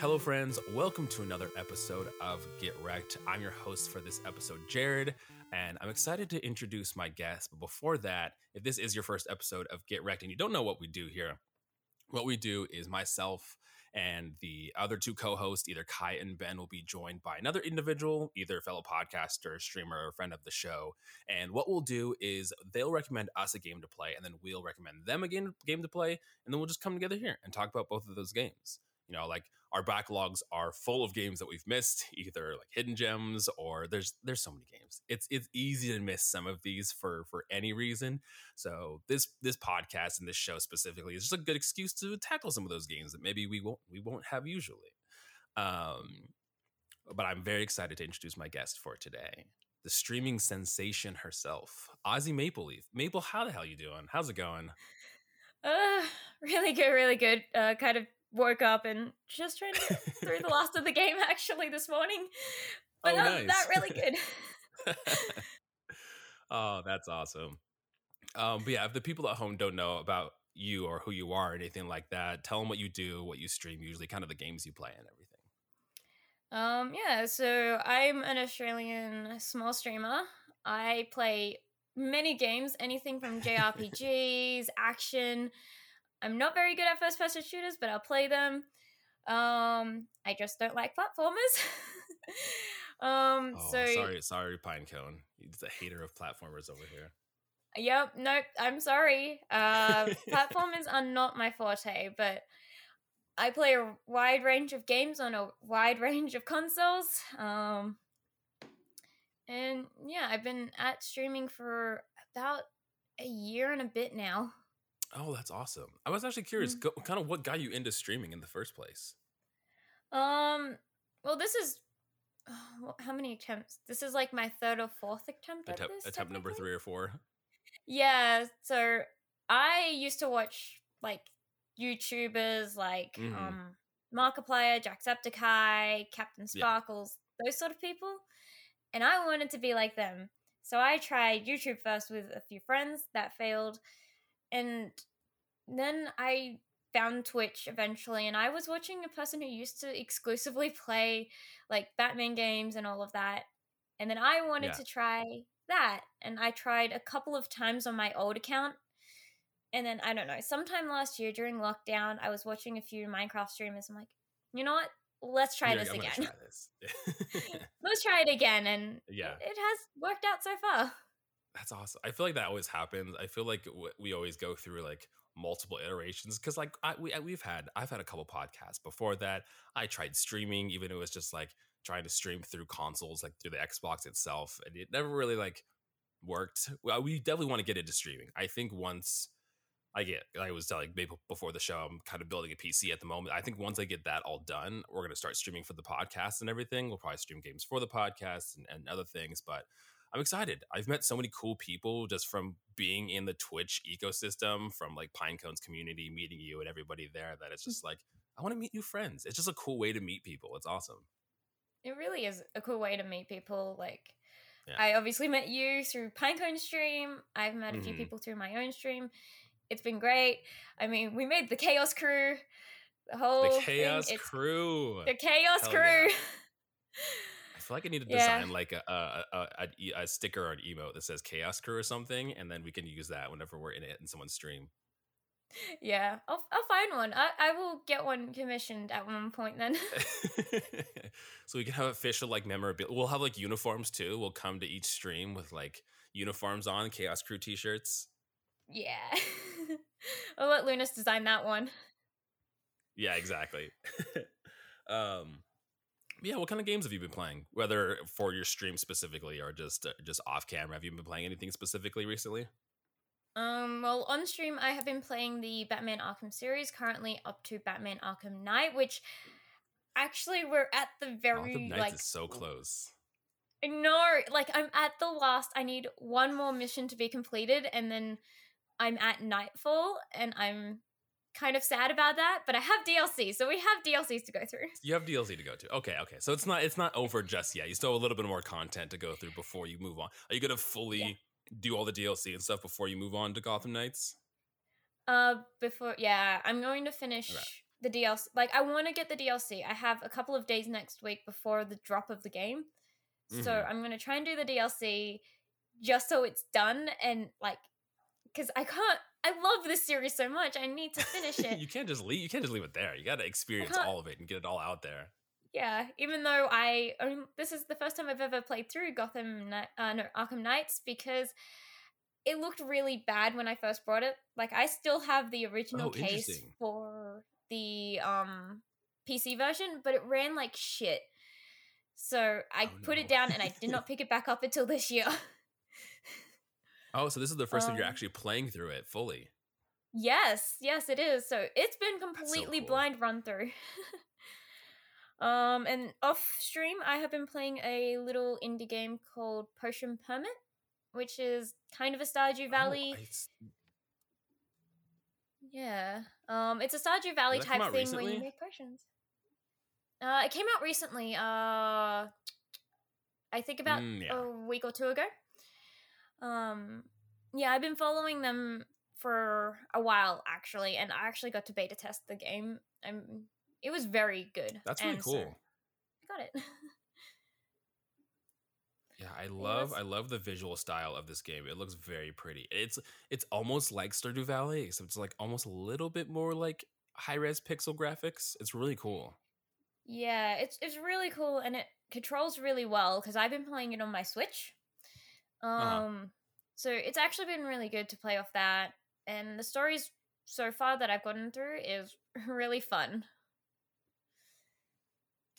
Hello, friends. Welcome to another episode of Get Wrecked. I'm your host for this episode, Jared, and I'm excited to introduce my guest. But before that, if this is your first episode of Get Wrecked and you don't know what we do here, what we do is myself and the other two co-hosts, either Kai and Ben, will be joined by another individual, either a fellow podcaster, streamer, or friend of the show. And what we'll do is they'll recommend us a game to play, and then we'll recommend them a game, game to play, and then we'll just come together here and talk about both of those games. You know, like our backlogs are full of games that we've missed, either like hidden gems or there's there's so many games. It's it's easy to miss some of these for for any reason. So this this podcast and this show specifically is just a good excuse to tackle some of those games that maybe we won't we won't have usually. Um, but I'm very excited to introduce my guest for today, the streaming sensation herself, Ozzy Maple Leaf. Maple, how the hell you doing? How's it going? Uh, really good, really good. Uh, kind of woke up and just trying to get through the last of the game actually this morning. But Oh, nice. that really good. oh, that's awesome. Um, but yeah, if the people at home don't know about you or who you are or anything like that, tell them what you do, what you stream, usually kind of the games you play and everything. Um, yeah, so I'm an Australian small streamer. I play many games, anything from JRPGs, action. I'm not very good at first person shooters, but I'll play them. Um, I just don't like platformers. um, Oh, so sorry, sorry, Pinecone. He's a hater of platformers over here. Yep, nope, I'm sorry. Uh, platformers are not my forte, but I play a wide range of games on a wide range of consoles. Um, and yeah, I've been at streaming for about a year and a bit now. Oh, that's awesome. I was actually curious, Mm. go, kind of what got you into streaming in the first place? Um, well, this is wh- how many attempts? This is like my third or fourth attempt at Attempt, this. attempt number three or four. Yeah, so I used to watch like YouTubers like Mhm. um Markiplier, Jacksepticeye, Captain Yeah. Sparkles, those sort of people. And I wanted to be like them. So I tried YouTube first with a few friends that failed. And then I found Twitch eventually and I was watching a person who used to exclusively play like Batman games and all of that. And then I wanted Yeah. to try that. And I tried a couple of times on my old account. And then I don't know, sometime last year during lockdown, I was watching a few Minecraft streamers. I'm like, you know what? Let's try You're this like, again. try this. Let's try it again. And Yeah. it has worked out so far. That's awesome. I feel like that always happens. I feel like we always go through like multiple iterations because like I, we we've had I've had a couple podcasts before that. I tried streaming, even it was just like trying to stream through consoles, like through the Xbox itself, and it never really like worked. Well, we definitely want to get into streaming. I think once I get, I was telling maybe before the show, I'm kind of building a PC at the moment. I think once I get that all done, we're gonna start streaming for the podcast and everything. We'll probably stream games for the podcast and, and other things, but I'm excited. I've met so many cool people just from being in the Twitch ecosystem, from like Pinecone's community, meeting you and everybody there. That it's just like I want to meet new friends. It's just a cool way to meet people. It's awesome. It really is a cool way to meet people. Like, Yeah. I obviously met you through Pinecone stream. I've met a few Mhm. people through my own stream. It's been great. I mean, we made the Chaos Crew. The whole The thing, Chaos it's Crew. The Chaos Hell Crew. yeah. I feel like I need to Yeah. design like a, sticker or an emote that says Chaos Crew or something, and then we can use that whenever we're in it in someone's stream. yeah, I'll, I'll find one. I, I will get one commissioned at one point then. so we can have official like memorabilia. We'll have like uniforms too. We'll come to each stream with like uniforms on, Chaos Crew t-shirts. yeah. I'll let Lunas design that one. Yeah, exactly. um, yeah. What kind of games have you been playing? Whether for your stream specifically or just uh, just off camera, have you been playing anything specifically recently? Um, well, on stream, I have been playing the Batman Arkham series, currently up to Batman Arkham Knight, which actually we're at the very like is so close. no, like I'm at the last. I need one more mission to be completed, and then I'm at Knightfall, and I'm kind of sad about that. But I have DLC, so we have DLCs to go through. You have DLC to go to. Okay, okay. So it's not it's not over just yet. You still have a little bit more content to go through before you move on. Are you gonna fully Yeah. do all the DLC and stuff before you move on to Gotham Knights? Uh, before yeah, I'm going to finish the DLC. Like, I want to get the DLC. I have a couple of days next week before the drop of the game. So Mhm. I'm going to try and do the DLC just so it's done. And, like, because I can't, I love this series so much. I need to finish it. you can't just leave. You can't just leave it there. You got to experience all of it and get it all out there. yeah, even though I, um, this is the first time I've ever played through Gotham, uh, no, Arkham Knights because it looked really bad when I first brought it. Like, I still have the original Oh, case for the um PC version, but it ran like shit. So I Oh, put no. it down and I did not pick it back up until this year. Oh, so this is the first time you're Um, actually playing through it fully. yes, yes, it is. So it's been so completely cool. blind run through. um, and off stream, I have been playing a little indie game called Potion Permit, which is kind of a Stardew Oh, Valley. S- Yeah. Um, it's a Stardew Valley type thing where you make potions. Uh, it came out recently. Uh, I think about Mm, yeah. a week or two ago. Um, yeah, I've been following them for a while actually, and I actually got to beta test the game. Um, it was very good. That's really and so cool. I got it. Yeah, I love I love the visual style of this game. It looks very pretty. It's it's almost like Stardew Valley, except it's like almost a little bit more like high res pixel graphics. It's really cool. Yeah, it's it's really cool and it controls really well because I've been playing it on my Switch. Um, Uh-huh. so it's actually been really good to play off that, and the stories so far that I've gotten through is really fun.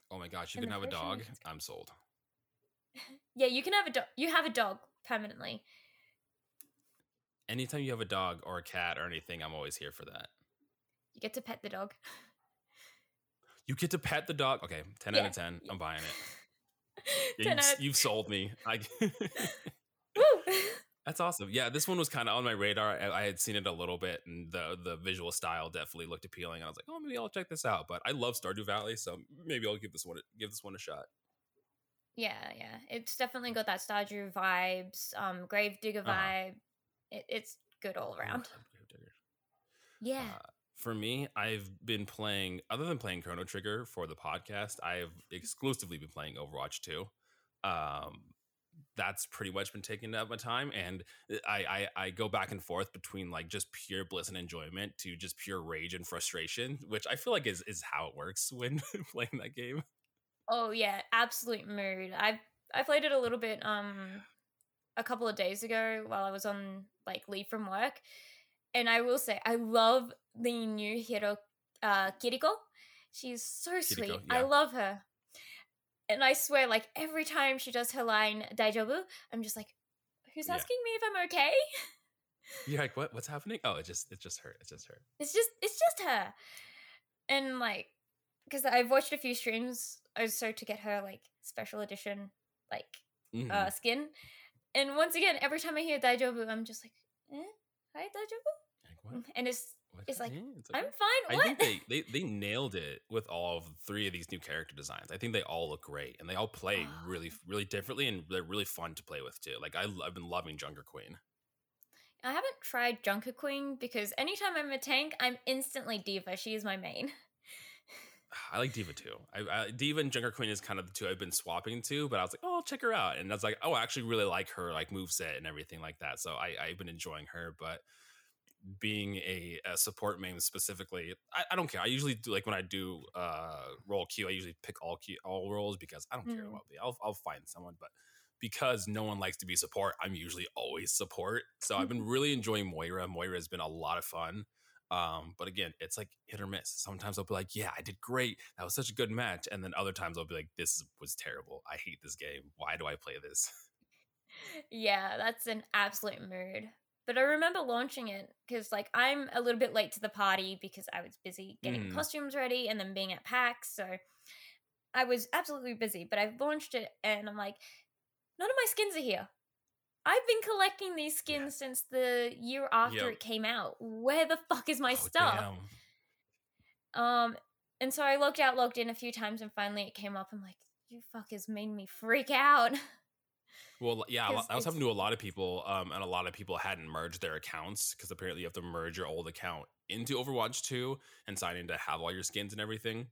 Oh my gosh, you And can have a dog. I'm sold. Yeah, you can have a dog. You have a dog permanently. Anytime you have a dog or a cat or anything, I'm always here for that. You get to pet the dog. You get to pet the dog. Okay, 10 out of 10. yeah. I'm buying it. Yeah, 10 you've, sold me. I! that's awesome. Yeah, this one was kind of on my radar. I, I had seen it a little bit, and the the visual style definitely looked appealing. I was like, oh, maybe I'll check this out. But I love Stardew Valley, so maybe I'll give this one a- give this one a shot. Yeah, yeah. It's definitely got that Stardew vibes, um, Gravedigger Uh-huh. vibe. It, it's good all around. I love Gravedigger. Yeah. Uh, for me, I've been playing, other than playing Chrono Trigger for the podcast, I've exclusively been playing Overwatch 2. Um, that's pretty much been taking up my time. And I, I, I go back and forth between like just pure bliss and enjoyment to just pure rage and frustration, which I feel like is, is how it works when playing that game. Oh yeah, absolute mood. I I played it a little bit um a couple of days ago while I was on like leave from work. And I will say I love the new hero uh Kiriko. She's so sweet. Kiriko, I love her. And I swear like every time she does her line Daijobu, I'm just like who's Yeah. asking me if I'm okay? You're like, what? What's happening? Oh, it's just it's just her. It's just her. It's just it's just her. And like cuz I've watched a few streams also to get her like special edition like Mhm. uh, skin. And once again, every time I hear Daijobu, I'm just like, eh? Hi, Daijobu? Like, what? And it's What? it's like, Yeah, it's I'm fine. I think they, they they nailed it with all of three of these new character designs. I think they all look great and they all play Oh. really ah. really differently and they're really fun to play with too. Like I I've been loving Junker Queen. I haven't tried Junker Queen because anytime I'm a tank, I'm instantly D.Va. She is my main. I like D.Va too. I, I D.Va and Junker Queen is kind of the two I've been swapping to, but I was like, oh, I'll check her out, and I was like, oh, I actually really like her like moveset and everything like that. So I I've been enjoying her, but being a, a support main specifically, I, I don't care. I usually do like when I do uh role queue, I usually pick all Q all roles because I don't care Mm. about the. I'll I'll find someone, but because no one likes to be support, I'm usually always support. So I've been really enjoying Moira. Moira has been a lot of fun. Um, but again, it's like hit or miss. Sometimes I'll be like, yeah, I did great. That was such a good match. And then other times I'll be like, this was terrible. I hate this game. Why do I play this? yeah, that's an absolute mood. But I remember launching it because, like, I'm a little bit late to the party because I was busy getting Mhm. costumes ready and then being at PAX. So I was absolutely busy. But I've launched it and I'm like, none of my skins are here. I've been collecting these skins since the year after Yep. it came out. Where the fuck is my Oh, stuff? damn. Um, and so I logged out, logged in a few times, and finally it came up. I'm like, you fuckers made me freak out. Well, yeah, that was happening to a lot of people, um, and a lot of people hadn't merged their accounts because apparently you have to merge your old account into Overwatch 2 and sign in to have all your skins and everything.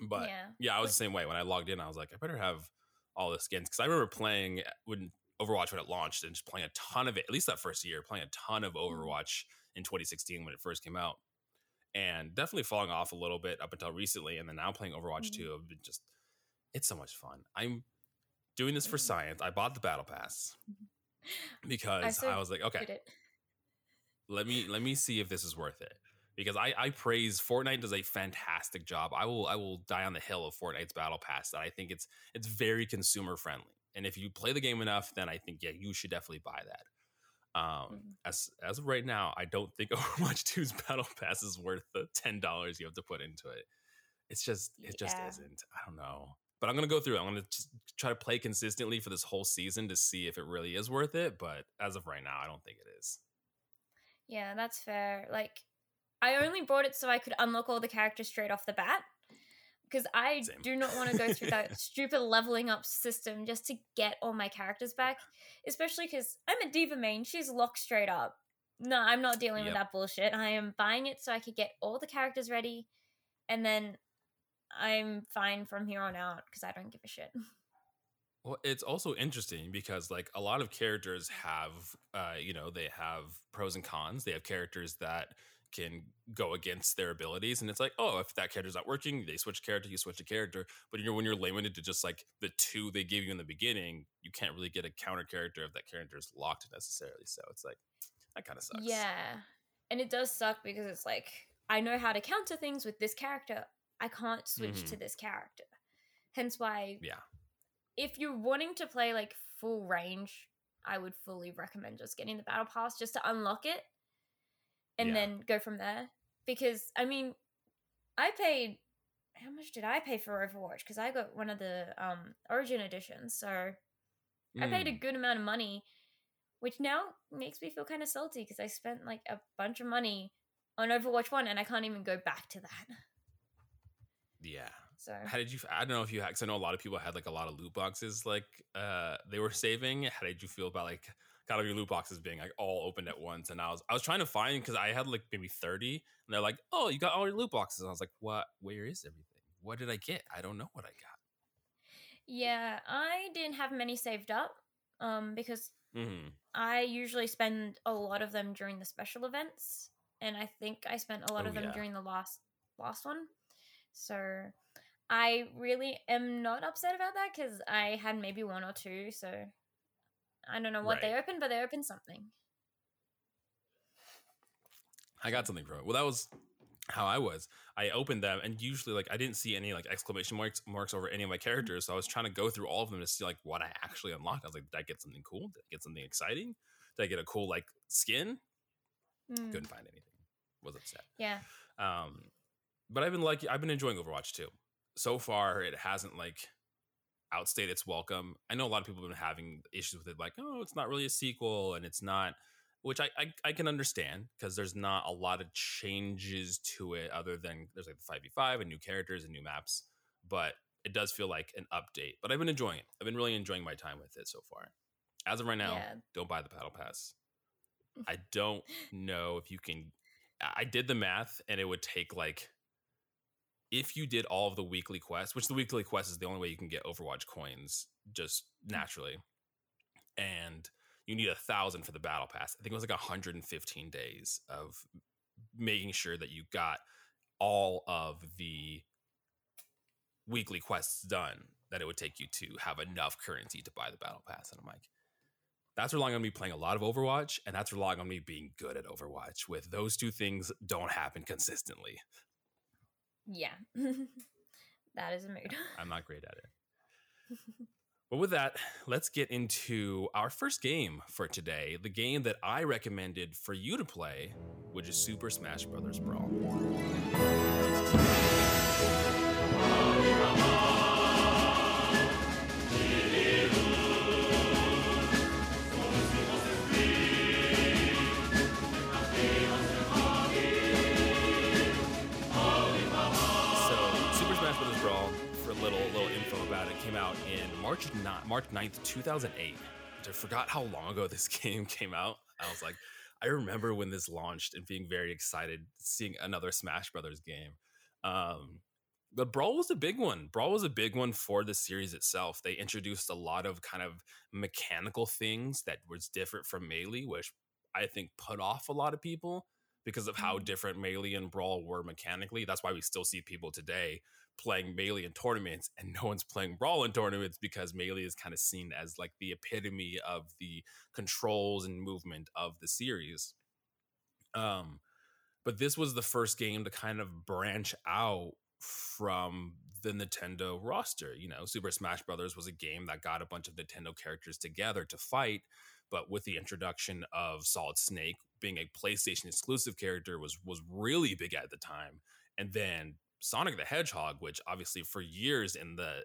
But yeah, yeah. I was the same way. When I logged in, I was like, I better have all the skins because I remember playing when Overwatch when it launched and just playing a ton of it. At least that first year, playing a ton of Mm-hmm. Overwatch in 2016 when it first came out, and definitely falling off a little bit up until recently. And then now playing Overwatch Mhm. 2, I've been just it's so much fun. I'm doing this for science. I bought the battle pass because I, so was like, okay, let me let me see if this is worth it because I, I praise Fortnite does a fantastic job. I will I will die on the hill of Fortnite's battle pass. That I think it's it's very consumer friendly, and if you play the game enough, then I think yeah you should definitely buy that. Um, Mhm. as as of right now, I don't think Overwatch 2's battle pass is worth the ten dollars you have to put into it. It's just it just Yeah. isn't. I don't know. But I'm gonna go through. it. I'm gonna just try to play consistently for this whole season to see if it really is worth it. But as of right now, I don't think it is. Yeah, that's fair. Like, I only bought it so I could unlock all the characters straight off the bat. Because I Same. do not want to go through that stupid leveling up system just to get all my characters back. Especially because I'm a D.Va main. She's locked straight up. No, I'm not dealing with that bullshit. I am buying it so I could get all the characters ready. And then I'm fine from here on out because I don't give a shit. Well, it's also interesting because like a lot of characters have, uh, you know, they have pros and cons. They have characters that can go against their abilities, and it's like, oh, if that character's not working, they switch character, you switch a character. But you're when you're limited to just like the two they gave you in the beginning, you can't really get a counter character if that character is locked necessarily. So it's like that kind of sucks. Yeah. And it does suck because it's like, I know how to counter things with this character. I can't switch to Mhm. this character. Hence why, yeah, if you're wanting to play like full range, I would fully recommend just getting the battle pass just to unlock it and Yeah. then go from there. Because, I mean, I paid. How much did I pay for Overwatch? Because I got one of the um Origin editions, so I paid a Mm. good amount of money, which now makes me feel kind of salty because I spent like a bunch of money on Overwatch 1 and I can't even go back to that. Yeah. So, How did you? I don't know if you had. Cause I know a lot of people had like a lot of loot boxes, like uh they were saving. How did you feel about like kind of your loot boxes being like all opened at once? And I was I was trying to find because I had like maybe thirty, and they're like, oh, you got all your loot boxes. And I was like, what? Where is everything? What did I get? I don't know what I got." yeah, I didn't have many saved up um because. Mm-hmm. I usually spend a lot of them during the special events and I think I spent a lot Oh, of them yeah. during the last last one. So, I really am not upset about that cuz I had maybe one or two, so I don't know what they opened, but they opened something. I got something from it. Well, that was how I was. I opened them, and usually, like, I didn't see any like exclamation marks marks over any of my characters. So I was trying to go through all of them to see like what I actually unlocked. I was like, did I get something cool? Did I get something exciting? Did I get a cool like skin? Mm, Couldn't find anything. Was upset. yeah. Um, but I've been like I've been enjoying Overwatch too. So far, it hasn't like outstayed its welcome. I know a lot of people have been having issues with it, like, oh, it's not really a sequel, and it's not, which I I, I can understand because there's not a lot of changes to it other than there's like the five v five and new characters and new maps, but it does feel like an update. But I've been enjoying it. I've been really enjoying my time with it so far. As of right now, Yeah. don't buy the battle pass. I don't know if you can. I did the math, and it would take like if you did all of the weekly quests, which the weekly quest is the only way you can get Overwatch coins just hmm. naturally, and you need a thousand for the battle pass. I think it was like 115 days of making sure that you got all of the weekly quests done that it would take you to have enough currency to buy the battle pass. And I'm like, that's relying on me playing a lot of Overwatch, and that's relying on me being good at Overwatch. With those two things, don't happen consistently. Yeah. that is a mood. I'm not great at it. But with that, let's get into our first game for today. The game that I recommended for you to play, which is Super Smash Bros. Brawl. About it, came out in March 9, March 9th, 2008. I forgot how long ago this game came out. I was like, I remember when this launched and being very excited seeing another Smash Brothers game. Um, but Brawl was a big one. Brawl was a big one for the series itself. They introduced a lot of kind of mechanical things that was different from Melee, which I think put off a lot of people because of how Mm. different Melee and Brawl were mechanically. That's why we still see people today playing Melee in tournaments and no one's playing Brawl in tournaments because Melee is kind of seen as like the epitome of the controls and movement of the series. Um, but this was the first game to kind of branch out from the Nintendo roster. You know, Super Smash Brothers was a game that got a bunch of Nintendo characters together to fight, but with the introduction of Solid Snake being a PlayStation exclusive character was was really big at the time. And then Sonic the Hedgehog, which obviously for years in the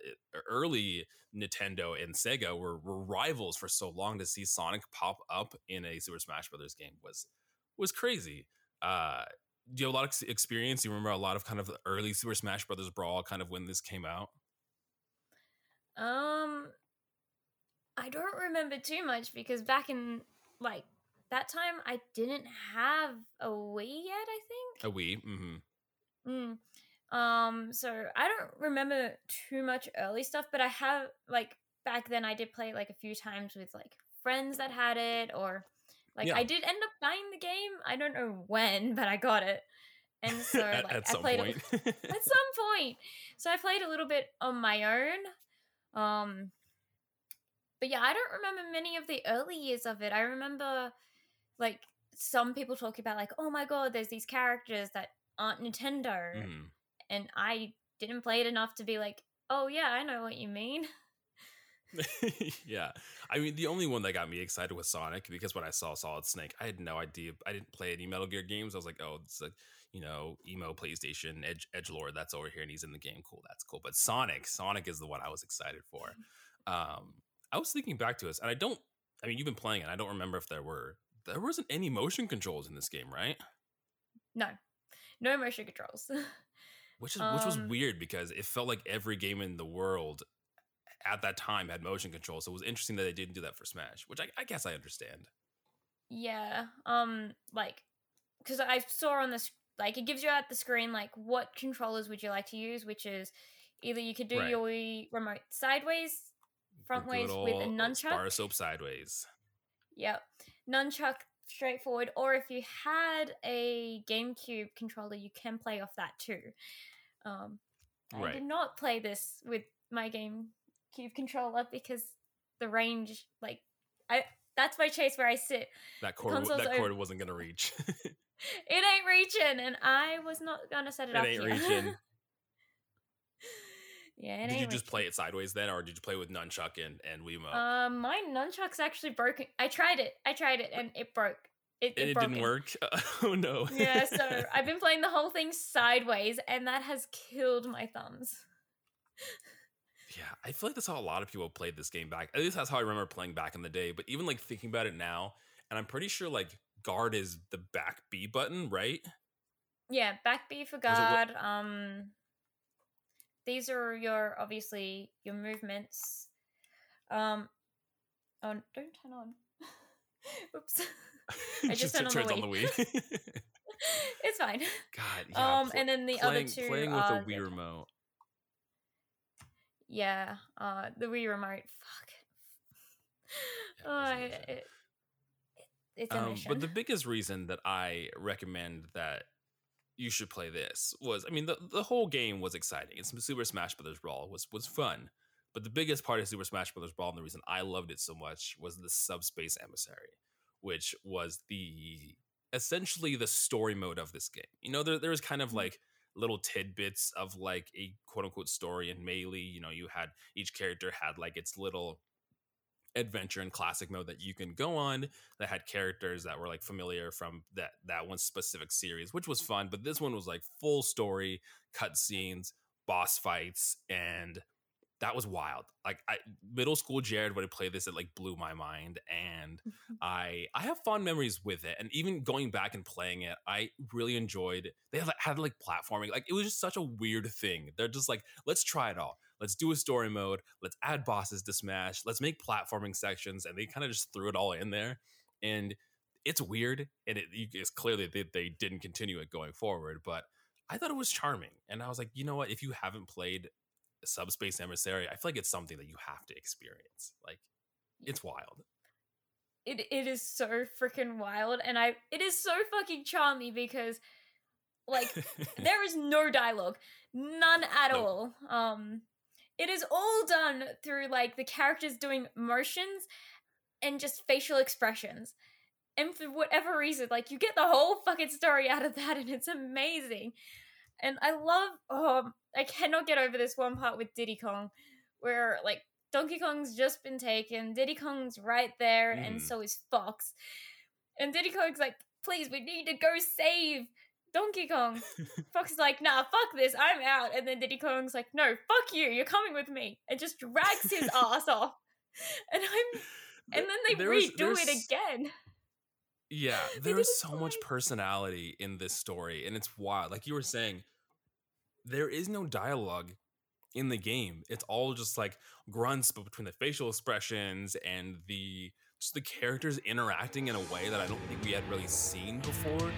early Nintendo and Sega were, were rivals for so long to see Sonic pop up in a Super Smash Brothers game was was crazy. Uh, do you have a lot of experience? Do you remember a lot of kind of the early Super Smash Brothers Brawl, kind of when this came out? Um, I don't remember too much because back in like that time, I didn't have a Wii yet. I think. A Wii. Mm-hmm. Mm. Um, so I don't remember too much early stuff, but I have like back then I did play like a few times with like friends that had it or like Yeah. I did end up buying the game. I don't know when, but I got it. And so at, like at I some played point. it at some point. So I played a little bit on my own. Um but yeah, I don't remember many of the early years of it. I remember like some people talking about like, oh my god, there's these characters that aren't Nintendo Mhm. And I didn't play it enough to be like, oh yeah, I know what you mean. yeah. I mean, the only one that got me excited was Sonic because when I saw Solid Snake, I had no idea. I didn't play any Metal Gear games. I was like, oh, it's like, you know, emo PlayStation, Edge Edge Lord, that's over here and he's in the game. Cool, that's cool. But Sonic, Sonic is the one I was excited for. Um, I was thinking back to us, and I don't I mean, you've been playing it. I don't remember if there were there wasn't any motion controls in this game, right? No, no motion controls. Which is which was Um, weird because it felt like every game in the world at that time had motion control. So it was interesting that they didn't do that for Smash, which I, I guess I understand. yeah, um, like because I saw on this like it gives you at the screen like what controllers would you like to use, which is either you could do Right. your remote sideways, front ways with a nunchuck. Bar soap sideways. Yep. Nunchuck straightforward. Or if you had a GameCube controller, you can play off that too. Um, I did not play this with my GameCube controller because the range, like, I that's my chase where I sit. That cord, that over- cord wasn't gonna reach. It ain't reaching, and I was not gonna set it, it up ain't here. reaching. yeah, did you just reaching. play it sideways then, or did you play with nunchuck and and Wiimote? Um, my nunchuck's actually broken. I tried it. I tried it, and it broke. It, and it didn't work. oh no. yeah, so I've been playing the whole thing sideways, and that has killed my thumbs. Yeah, I feel like that's how a lot of people played this game back. At least that's how I remember playing back in the day. But even like thinking about it now, and I'm pretty sure like guard is the back B button, right? Yeah, back B for it guard. Um, these are your obviously your movements. Um, oh, don't turn on. Oops, I just turned on turns on the Wii. it's fine. God, yeah. um, pl- and then the playing, other two playing with are a the- Wii remote. Yeah, uh, the Wii remote. Fuck. Yeah, it was a I- mission. it, it, it's a Um, but the biggest reason that I recommend that you should play this was, I mean, the, the whole game was exciting. It's Super Smash Brothers Brawl was was fun, but the biggest part of Super Smash Brothers Brawl and the reason I loved it so much was the Subspace Emissary, which was the essentially the story mode of this game. You know, there there was kind of Mhm. like little tidbits of like a quote unquote story in Melee. You know, you had each character had like its little adventure in classic mode that you can go on that had characters that were like familiar from that that one specific series which was fun but this one was like full story cutscenes boss fights and that was wild. Like I, middle school Jared would have played this, it like blew my mind, and Mm-hmm. I I have fond memories with it. And even going back and playing it, I really enjoyed. They had, had like platforming, like it was just such a weird thing. They're just like, let's try it all. Let's do a story mode. Let's add bosses to Smash. Let's make platforming sections, and they kind of just threw it all in there. And it's weird, and it, it's clearly they, they didn't continue it going forward, but. I thought it was charming. And I was like, you know what? If you haven't played Subspace Emissary, I feel like it's something that you have to experience. Like, it's wild. it it is so freaking wild and i it is so fucking charming because like there is no dialogue none at Nope. all um it is all done through like the characters doing motions and just facial expressions and for whatever reason like you get the whole fucking story out of that and it's amazing and i love um i cannot get over this one part with diddy kong where like donkey kong's just been taken diddy kong's right there and Mm. so is fox and diddy kong's like please we need to go save donkey kong Fox is like, nah, fuck this, I'm out. And then Diddy Kong's like, no, fuck you, you're coming with me. And just drags his ass off. And I'm and then they There redo it again. Yeah, there is so much personality in this story, and it's wild. Like you were saying, there is no dialogue in the game. It's all just like grunts, but between the facial expressions and the just the characters interacting in a way that I don't think we had really seen before.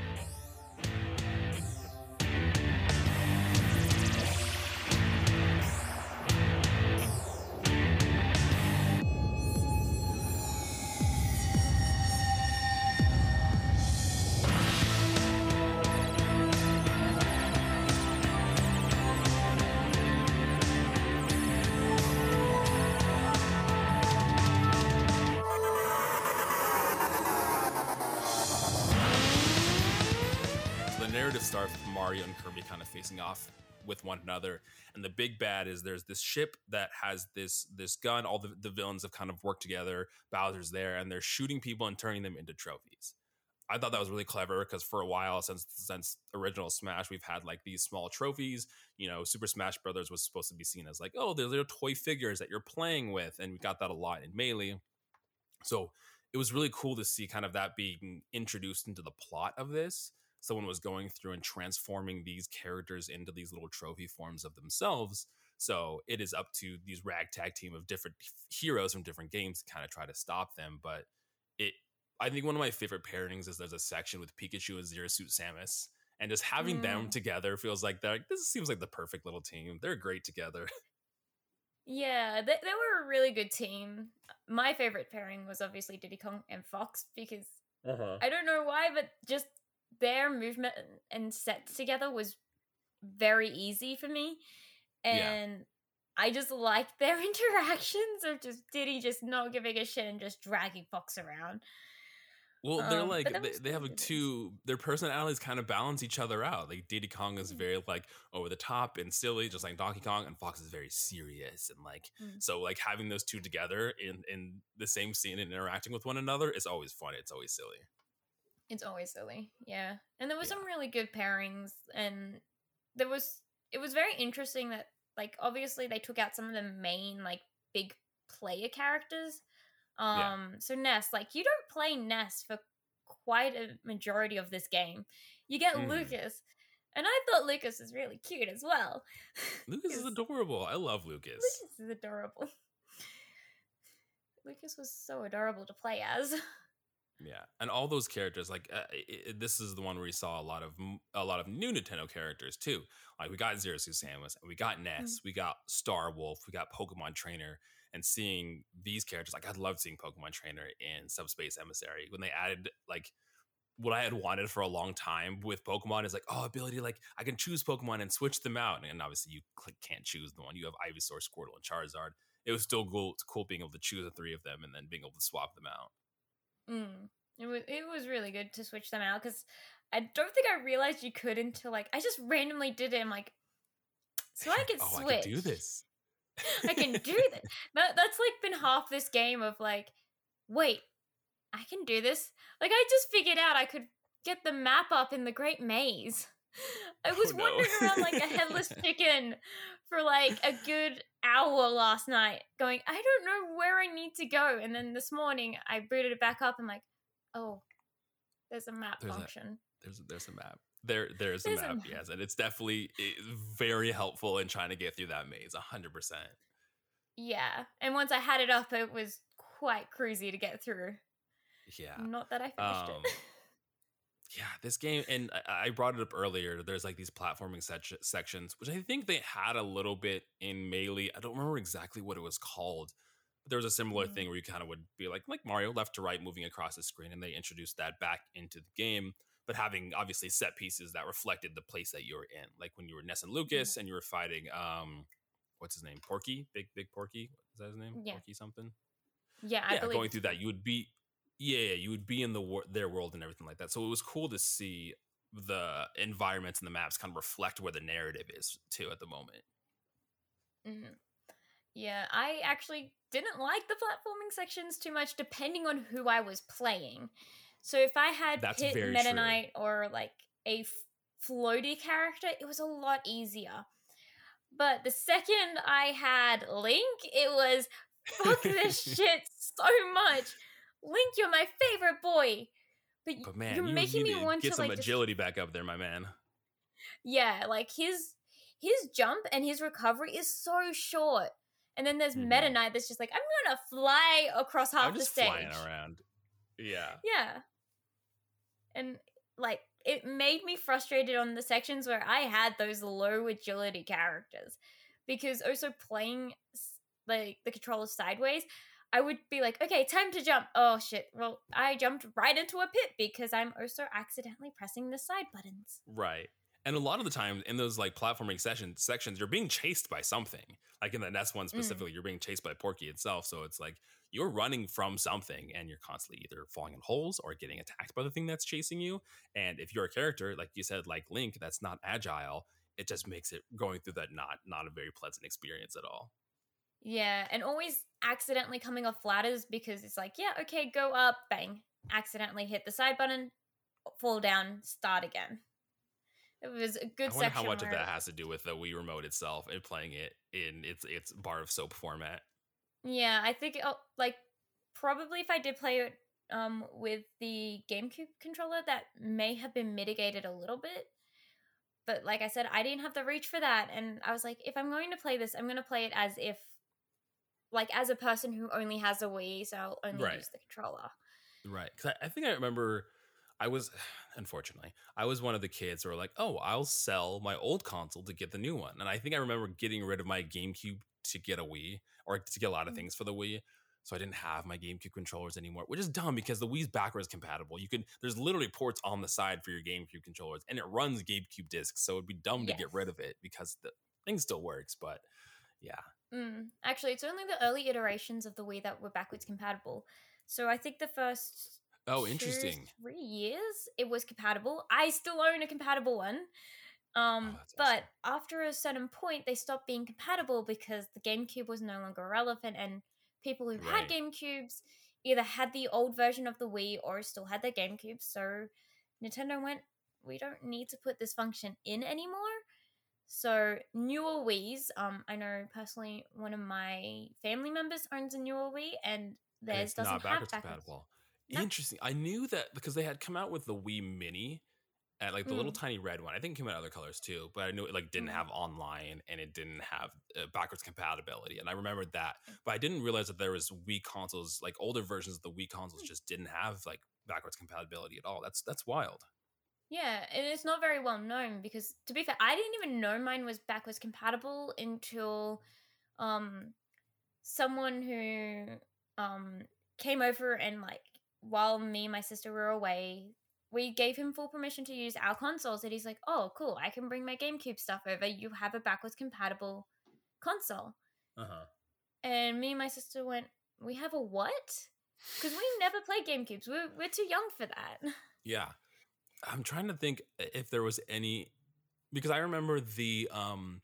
Another, and the big bad is there's this ship that has this this gun. All the, the villains have kind of worked together. Bowser's there, and they're shooting people and turning them into trophies. I thought that was really clever because for a while since since original Smash, we've had like these small trophies. You know, Super Smash Brothers was supposed to be seen as like, oh, they're little toy figures that you're playing with, and we got that a lot in Melee. So it was really cool to see kind of that being introduced into the plot of this. Someone was going through and transforming these characters into these little trophy forms of themselves. So it is up to these ragtag team of different heroes from different games to kind of try to stop them. But it, I think one of my favorite pairings is there's a section with Pikachu and Zero Suit Samus, and just having them Mm. together feels like they're like, this seems like the perfect little team. They're great together. Yeah, they, they were a really good team. My favorite pairing was obviously Diddy Kong and Fox because Uh-huh. I don't know why, but just their movement and sets together was very easy for me. Yeah. And I just like their interactions of just Diddy just not giving a shit and just dragging Fox around. Well, they're Um, like they, they have like two. Their personalities kind of balance each other out. Like Diddy Kong is Mm. very like over the top and silly, just like Donkey Kong, and Fox is very serious and like Mm. so. Like having those two together in in the same scene and interacting with one another is always fun. It's always silly. It's always silly, yeah. And there was Yeah. some really good pairings, and there was it was very interesting that like obviously they took out some of the main like big player characters. Um, Yeah. so Ness, like you don't play Ness for quite a majority of this game. You get Mm. Lucas, and I thought Lucas was really cute as well. Lucas is adorable. I love Lucas. Lucas is adorable. Lucas was so adorable to play as. Yeah, and all those characters, like uh, i i this is the one where we saw a lot of a lot of new Nintendo characters too. Like we got Zero Suit Samus, and we got Ness, we got Star Wolf, we got Pokemon Trainer, and seeing these characters, like I'd love seeing Pokemon Trainer in Subspace Emissary when they added like what I had wanted for a long time with Pokemon is like oh ability like I can choose Pokemon and switch them out, and obviously you can't choose the one you have Ivysaur, Squirtle, and Charizard. It was still cool, cool being able to choose the three of them and then being able to swap them out. Mm. It was it was really good to switch them out because I don't think I realized you could until like I just randomly did it. I'm like, so I can oh, switch. I can do this. I can do that. That that's like been half this game of like, wait, I can do this. Like I just figured out I could get the map up in the Great Maze. I was Oh, no. wandering around like a headless chicken for like a good hour last night, going, I don't know where I need to go. And then this morning I booted it back up and like, oh, there's a map There's a- function. There's there's a map. There there's a There's a map, map. yes, and it's definitely very helpful in trying to get through that maze. hundred percent. Yeah. And once I had it up, it was quite cruisy to get through. Yeah. Not that I finished Um, it. Yeah, this game, and I I brought it up earlier. There's like these platforming sec- sections, which I think they had a little bit in Melee. I don't remember exactly what it was called, but there was a similar Mm. thing where you kind of would be like, like Mario, left to right, moving across the screen, and they introduced that back into the game. But having obviously set pieces that reflected the place that you were in, like when you were Ness and Lucas, and you were fighting, um, what's his name, Porky, Big Big Porky, is that his name? Yeah. Porky something Yeah, I yeah, believe going through that, you would be, yeah, yeah, you would be in the wor- their world and everything like that. So it was cool to see the environments and the maps kind of reflect where the narrative is too at the moment. Mhm. Yeah, I actually didn't like the platforming sections too much, depending on who I was playing. So if I had That's Pit, Meta. Knight, or like a f- floaty character, it was a lot easier. But the second I had Link, it was fuck this shit so much. Link, you're my favorite boy. But, But man, you're you making me to want get to some like just agility back up there, my man. yeah, like his his jump and his recovery is so short. And then there's Mhm. Meta Knight that's just like, I'm gonna fly across half I'm the just stage. flying around. Yeah. Yeah. And like it made me frustrated on the sections where I had those low agility characters. Because also playing like the controller sideways, I would be like, okay, time to jump. Oh shit. Well, I jumped right into a pit because I'm also accidentally pressing the side buttons. Right. And a lot of the time in those like platforming sessions sections, you're being chased by something. Like in the Ness Mm. one specifically, you're being chased by Porky itself. So it's like you're running from something and you're constantly either falling in holes or getting attacked by the thing that's chasing you. And if you're a character, like you said, like Link, that's not agile, it just makes it going through that not not a very pleasant experience at all. Yeah, and always accidentally coming off ladders because it's like, yeah, okay, go up, bang, accidentally hit the side button, fall down, start again. It was a good I wonder how much of that has to do with the Wii remote itself and playing it in its its bar of soap format. Yeah, I think oh, like probably if I did play it um with the GameCube controller, that may have been mitigated a little bit. But like I said, I didn't have the reach for that, and I was like, if I'm going to play this, I'm going to play it as if, like, as a person who only has a Wii, so I'll only Right. use the controller. Right. Because I, I think I remember I was, unfortunately, I was one of the kids who were like, oh, I'll sell my old console to get the new one. And I think I remember getting rid of my GameCube to get a Wii or to get a lot of Mm. things for the Wii. So I didn't have my GameCube controllers anymore, which is dumb because the Wii's backwards compatible. You can there's literally ports on the side for your GameCube controllers, and it runs GameCube discs. So it'd be dumb to get rid of it because the thing still works. But yeah, Mm, actually, it's only the early iterations of the Wii that were backwards compatible. So I think the first oh, interesting. three years it was compatible. I still own a compatible one. Um, Oh, but awesome. after a certain point, they stopped being compatible because the GameCube was no longer relevant, and people who Right. had GameCubes either had the old version of the Wii or still had their GameCube. So Nintendo went, we don't need to put this function in anymore. So newer Wii's, um, I know personally one of my family members owns a newer Wii, and and theirs it's doesn't not have backwards compatible. No. Interesting. I knew that because they had come out with the Wii Mini at like the little Mm. tiny red one. I think it came out other colors too, but I knew it like didn't Mm. have online and it didn't have uh, backwards compatibility. And I remembered that, Mm. but I didn't realize that there was Wii consoles, like older versions of the Wii consoles, just didn't have like backwards compatibility at all. That's that's wild. Yeah, and it's not very well known because to be fair, I didn't even know mine was backwards compatible until um someone who um came over and like while me and my sister were away, we gave him full permission to use our consoles and he's like, "Oh, cool. I can bring my GameCube stuff over. You have a backwards compatible console." Uh huh. And me and my sister went, "We have a what?" Because we never played GameCubes. We're we're too young for that. Yeah. I'm trying to think if there was any because I remember the um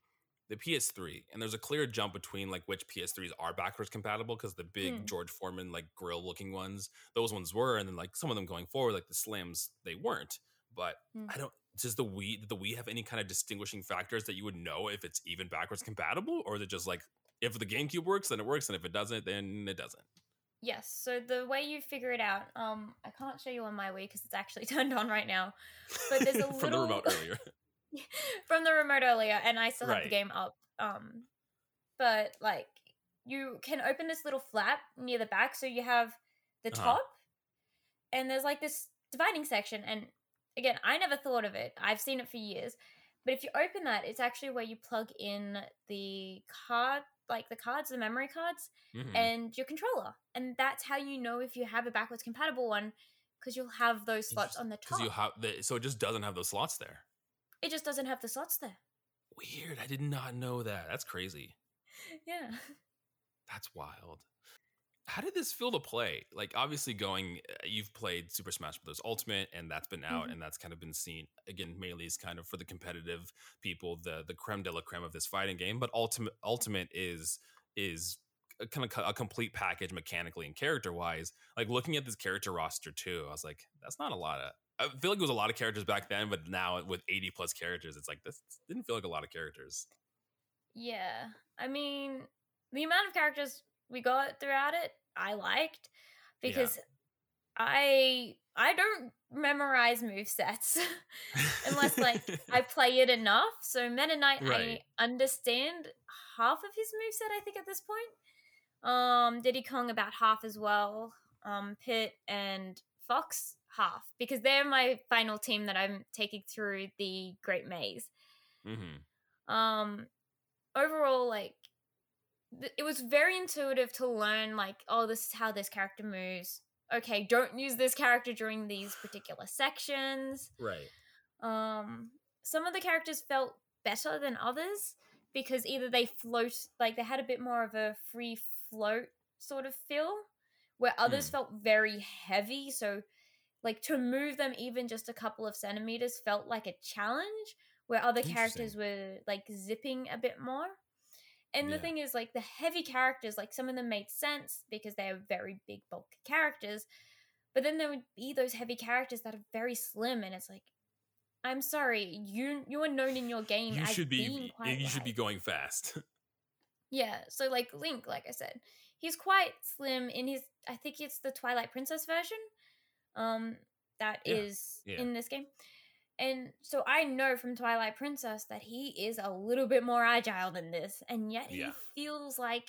the PS3 and there's a clear jump between like which PS3s are backwards compatible because the big Hmm. George Foreman like grill looking ones those ones were and then like some of them going forward like the slims they weren't but Hmm. I don't does the Wii did the Wii have any kind of distinguishing factors that you would know if it's even backwards compatible, or is it just like if the GameCube works, then it works, and if it doesn't, then it doesn't? Yes. So the way you figure it out, um, I can't show you on my Wii because it's actually turned on right now. But there's a from little the remote earlier. from the remote earlier, and I still have Right. the game up. Um, but like you can open this little flap near the back, so you have the Uh-huh. top, and there's like this dividing section. And again, I never thought of it. I've seen it for years. But if you open that, it's actually where you plug in the card, like the cards, the memory cards, Mhm. and your controller. And that's how you know if you have a backwards compatible one because you'll have those slots on the top. You have the so it just doesn't have those slots there. it just doesn't have the slots there. Weird. I did not know that. That's crazy. Yeah. That's wild. How did this feel to play? Like, obviously, going, uh, you've played Super Smash Bros. Ultimate, and that's been out, Mhm. and that's kind of been seen. Again, Melee is kind of for the competitive people, the the creme de la creme of this fighting game. But Ultimate Ultimate is is kind of a complete package mechanically and character wise. Like looking at this character roster too, I was like, that's not a lot of. I feel like it was a lot of characters back then, but now with 80 plus characters, it's like this didn't feel like a lot of characters. Yeah. I mean, the amount of characters we got throughout it, I liked because I I don't memorize move sets unless like I play it enough. So Meta Knight, Right. I understand half of his moveset, I think, at this point. Um, Diddy Kong about half as well. Um, Pit and Fox half because they're my final team that I'm taking through the Great Maze. hmm Um, overall, like th- it was very intuitive to learn like, oh, this is how this character moves. Okay, don't use this character during these particular sections Right. um some of the characters felt better than others because either they float like they had a bit more of a free float sort of feel where others Hmm. felt very heavy so like to move them even just a couple of centimeters felt like a challenge where other characters were like zipping a bit more and the Yeah. thing is like the heavy characters like some of them made sense because they are very big bulk characters but then there would be those heavy characters that are very slim and it's like i'm sorry you you are known in your game You as should be you should be going fast. yeah so like link like i said he's quite slim in his i think it's the twilight princess version um that Yeah, is yeah. in this game and so i know from twilight princess that he is a little bit more agile than this and yet Yeah. he feels like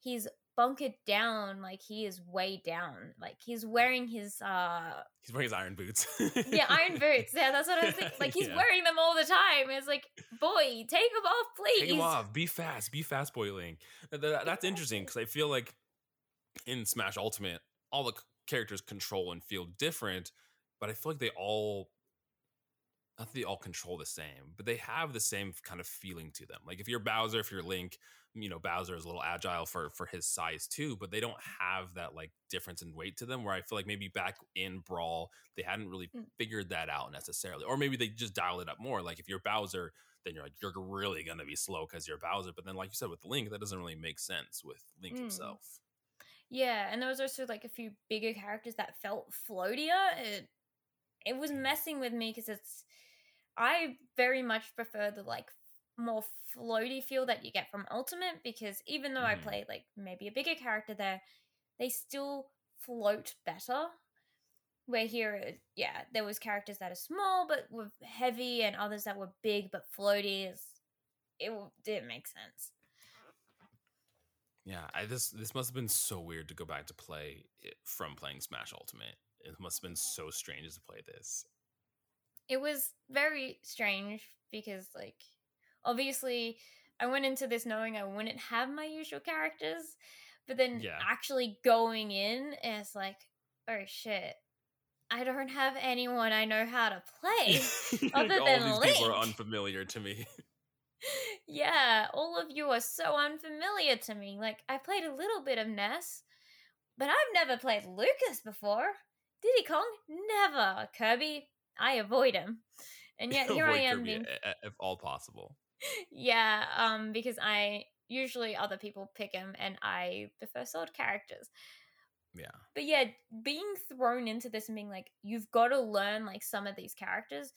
he's bunkered down like he is way down like he's wearing his uh He's wearing his iron boots. yeah iron boots yeah that's what i was thinking like he's Yeah. wearing them all the time it's like boy take them off please Take him off. Be fast. Be fast boiling. Th- th- That's interesting because I feel like in Smash Ultimate, all the characters control and feel different, but I feel like they all not that they all control the same, but they have the same kind of feeling to them. Like if you're Bowser, if you're Link, you know Bowser is a little agile for for his size too, but they don't have that like difference in weight to them. Where I feel like maybe back in Brawl they hadn't really Mm. figured that out necessarily, or maybe they just dial it up more. Like if you're Bowser, then you're like you're really gonna be slow because you're Bowser. But then like you said with Link, that doesn't really make sense with Link Mm. himself. Yeah, and there was also like a few bigger characters that felt floatier. It it was messing with me because it's I very much prefer the like more floaty feel that you get from Ultimate because even though I mm. play like maybe a bigger character there, they still float better. Where here, uh, yeah, there was characters that are small but were heavy, and others that were big but floaty. It didn't make sense. Yeah, I this this must have been so weird to go back to play it from playing Smash Ultimate. It must have been so strange to play this. It was very strange because like obviously I went into this knowing I wouldn't have my usual characters, but then Yeah. actually going in it's like, oh shit. I don't have anyone I know how to play. Other all than of these people are unfamiliar to me. yeah, all of you are so unfamiliar to me. Like I played a little bit of Ness, but I've never played Lucas before. Diddy Kong, never. Kirby, I avoid him. And yet here I am being if all possible. yeah, um, because I usually other people pick him and I prefer sword characters. Yeah. But yeah, being thrown into this and being like, you've got to learn like some of these characters,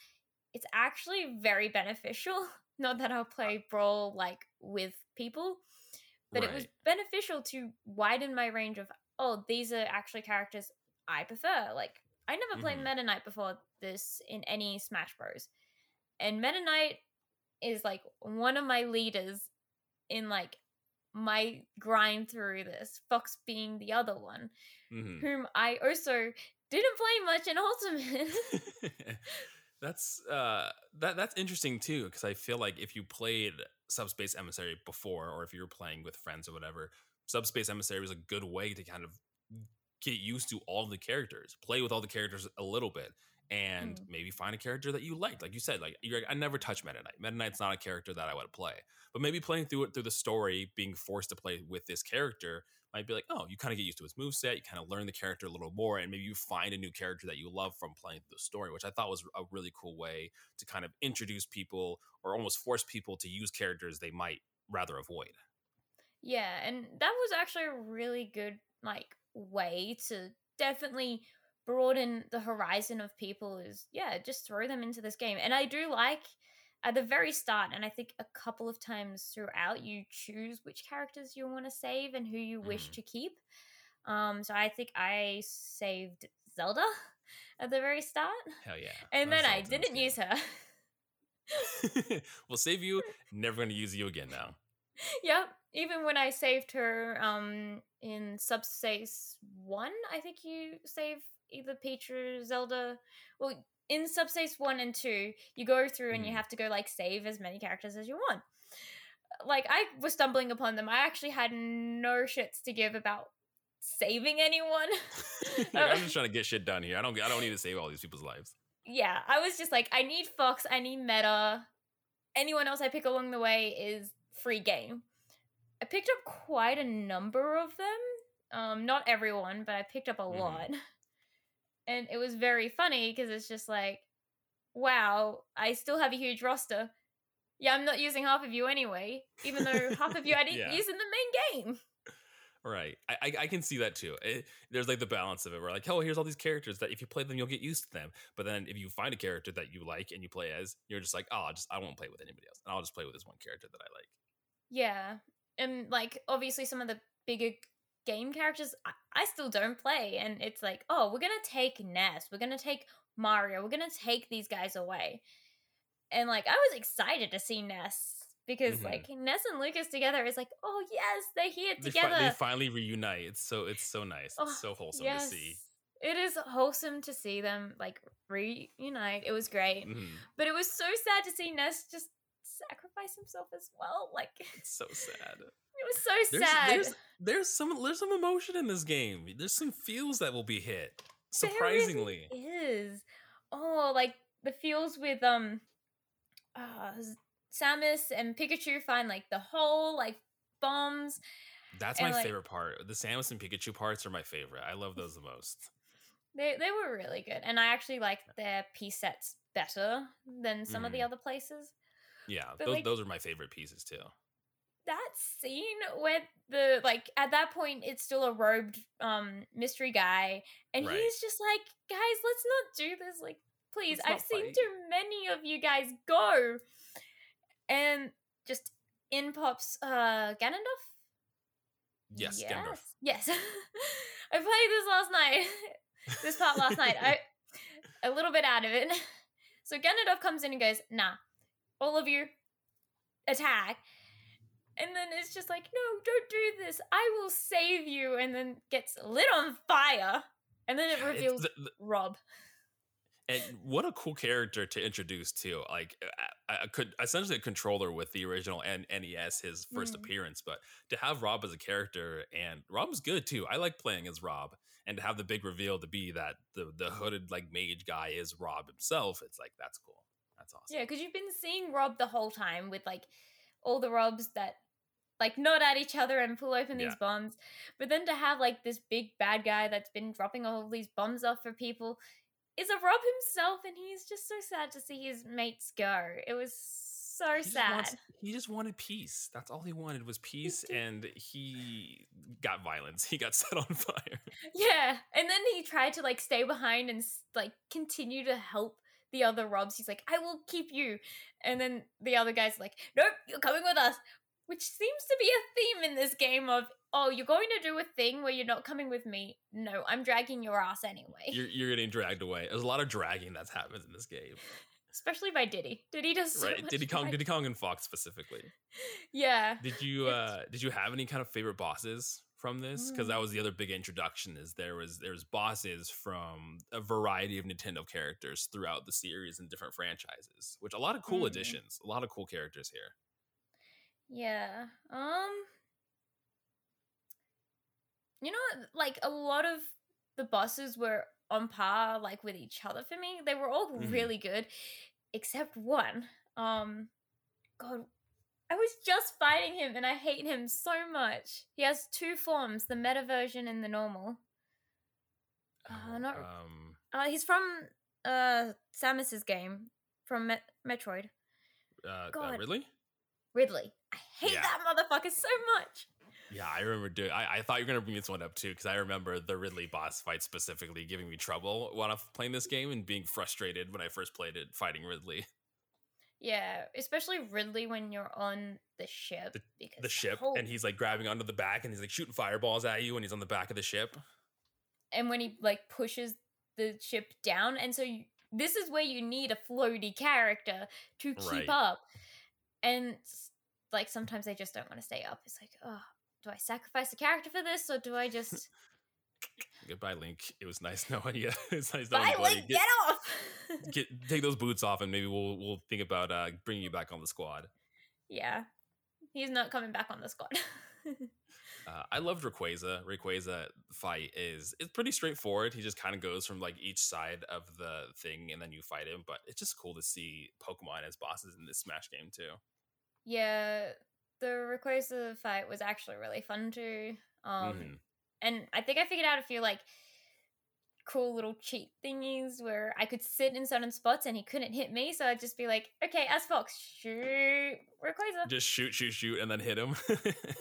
it's actually very beneficial. Not that I'll play Brawl like with people, but it was beneficial to widen my range of oh, these are actually characters I prefer. Like I never played Mhm. Meta Knight before this in any Smash Bros. And Meta Knight is like one of my leaders in like my grind through this. Fox being the other one, Mhm. whom I also didn't play much in Ultimate. that's uh that that's interesting too because I feel like if you played Subspace Emissary before, or if you were playing with friends or whatever, Subspace Emissary was a good way to kind of get used to all the characters, play with all the characters a little bit, and Mm. maybe find a character that you liked. Like you said, like you're, I never touch Meta Knight. Meta Knight's not a character that I would play, but maybe playing through it through the story, being forced to play with this character might be like, oh, you kind of get used to his moveset, you kind of learn the character a little more, and maybe you find a new character that you love from playing through the story, which I thought was a really cool way to kind of introduce people or almost force people to use characters they might rather avoid. Yeah, and that was actually a really good like way to definitely broaden the horizon of people is yeah, just throw them into this game. And I do like at the very start and I think a couple of times throughout you choose which characters you want to save and who you wish Mhm. to keep. Um so I think I saved Zelda at the very start Hell yeah. and then I didn't use her. we'll save you. Never going to use you again now. Yep. Even when I saved her um in Subspace 1, I think you save either Peach or Zelda. Well, in Subspace 1 and 2, you go through and you Mhm. have to go like save as many characters as you want. Like I was stumbling upon them. I actually had no shits to give about saving anyone. Like, I'm just trying to get shit done here. I don't. I don't need to save all these people's lives. yeah, I was just like, I need Fox, I need Meta. Anyone else I pick along the way is free game. I picked up quite a number of them. Um, not everyone, but I picked up a Mhm. lot. And it was very funny because it's just like, wow, I still have a huge roster. Yeah, I'm not using half of you anyway, even though half of you I didn't Yeah. use in the main game. Right. I, I I can see that too. It, there's like the balance of it. Where like, oh, here's all these characters that if you play them, you'll get used to them. But then if you find a character that you like and you play as, you're just like, oh, I just I won't play with anybody else. And I'll just play with this one character that I like. Yeah. And like obviously some of the bigger game characters I, I still don't play and it's like, "Oh, we're going to take Ness. We're going to take Mario. We're going to take these guys away." And like I was excited to see Ness because Mhm. like Ness and Lucas together is like, "Oh, yes, they're here They, fi- together." they finally reunite. It's so it's so nice. Oh, It's so wholesome yes. to see. It is wholesome to see them like reunite. It was great. Mhm. But it was so sad to see Ness just sacrifice himself as well. Like It's so sad. It was so There's, sad. there's there's some there's some emotion in this game. There's some feels that will be hit. Surprisingly. really is. Oh, like the feels with um uh Samus and Pikachu find like the whole like bombs. That's my like- favorite part. The Samus and Pikachu parts are my favorite. I love those the most. They they were really good. And I actually like their piece sets better than some of the Mhm. other places. Yeah, But, those like- those are my favorite pieces too. That scene where the like at that point it's still a robed um mystery guy and Right. he's just like, guys, let's not do this. Like, please, Let's I've seen fight." too many of you guys go. And just in pops uh Ganondorf. Yes, Ganondorf. Yes. I played this last night. this part last night. I a little bit out of it. So Ganondorf comes in and goes, nah, all of your attack. And then it's just like, no, don't do this. I will save you. And then gets lit on fire. And then it reveals the- the- Rob. and what a cool character to introduce too. Like I, I could essentially a controller with the original N- NES, his 1st Mm. appearance, but to have Rob as a character and Rob's good too. I like playing as Rob, and to have the big reveal to be that the the hooded like mage guy is Rob himself. It's like that's cool. That's awesome. Yeah, because you've been seeing Rob the whole time with like all the Robs that like nod at each other and pull open Yeah. these bombs. But then to have like this big bad guy that's been dropping all these bombs off for people is a Rob himself, and he's just so sad to see his mates go. It was so He just, sad. wants- he just wanted peace. That's all he wanted was peace, and he got violence. He got set on fire. Yeah, and then he tried to like stay behind and like continue to help the other robs. He's like, I will keep you. And then the other guy's like, Nope, you're coming with us. Which seems to be a theme in this game of, oh, you're going to do a thing where you're not coming with me. No, I'm dragging your ass anyway. You're, you're getting dragged away. There's a lot of dragging that's happens in this game. Especially by Diddy. Diddy does so right. Diddy Kong, drag- Diddy Kong and Fox specifically. Yeah. Did you uh did you have any kind of favorite bosses from this? Because Mm. that was the other big introduction. Is there was there was bosses from a variety of Nintendo characters throughout the series and different franchises, which a lot of cool Mm. additions, a lot of cool characters here. Yeah. Um You know, like a lot of the bosses were on par like with each other for me. They were all Mhm. really good except one. Um god, I was just fighting him and I hate him so much. He has two forms, the meta version and the normal. Uh, not- um Uh he's from uh Samus's game from Met- Metroid. uh, uh God. Ridley? Ridley. I hate Yeah. that motherfucker so much. Yeah, I remember doing. I, I thought you were gonna bring this one up too, because I remember the Ridley boss fight specifically giving me trouble when I'm playing this game and being frustrated when I first played it fighting Ridley. Yeah, especially Ridley when you're on the ship. The- The ship, whole- and he's like grabbing onto the back, and he's like shooting fireballs at you when he's on the back of the ship. and when he like pushes the ship down, and so you, this is where you need a floaty character to keep Right. up. And like sometimes they just don't want to stay up. It's like, oh, do I sacrifice a character for this, or do I just Goodbye, Link. It was nice knowing you. it's nice knowing bye, you, buddy. Link, Get, get off? get take those boots off, and maybe we'll we'll think about uh bringing you back on the squad. yeah, he's not coming back on the squad. Uh, I loved Rayquaza. Rayquaza fight is it's pretty straightforward. He just kind of goes from like each side of the thing, and then you fight him. But it's just cool to see Pokemon as bosses in this Smash game too. yeah, the Rayquaza fight was actually really fun too. Um, Mhm. And I think I figured out a few like cool little cheat thingies where I could sit in certain spots and he couldn't hit me, so I'd just be like, "Okay, as Fox, shoot Rayquaza." Just shoot, shoot, shoot, and then hit him.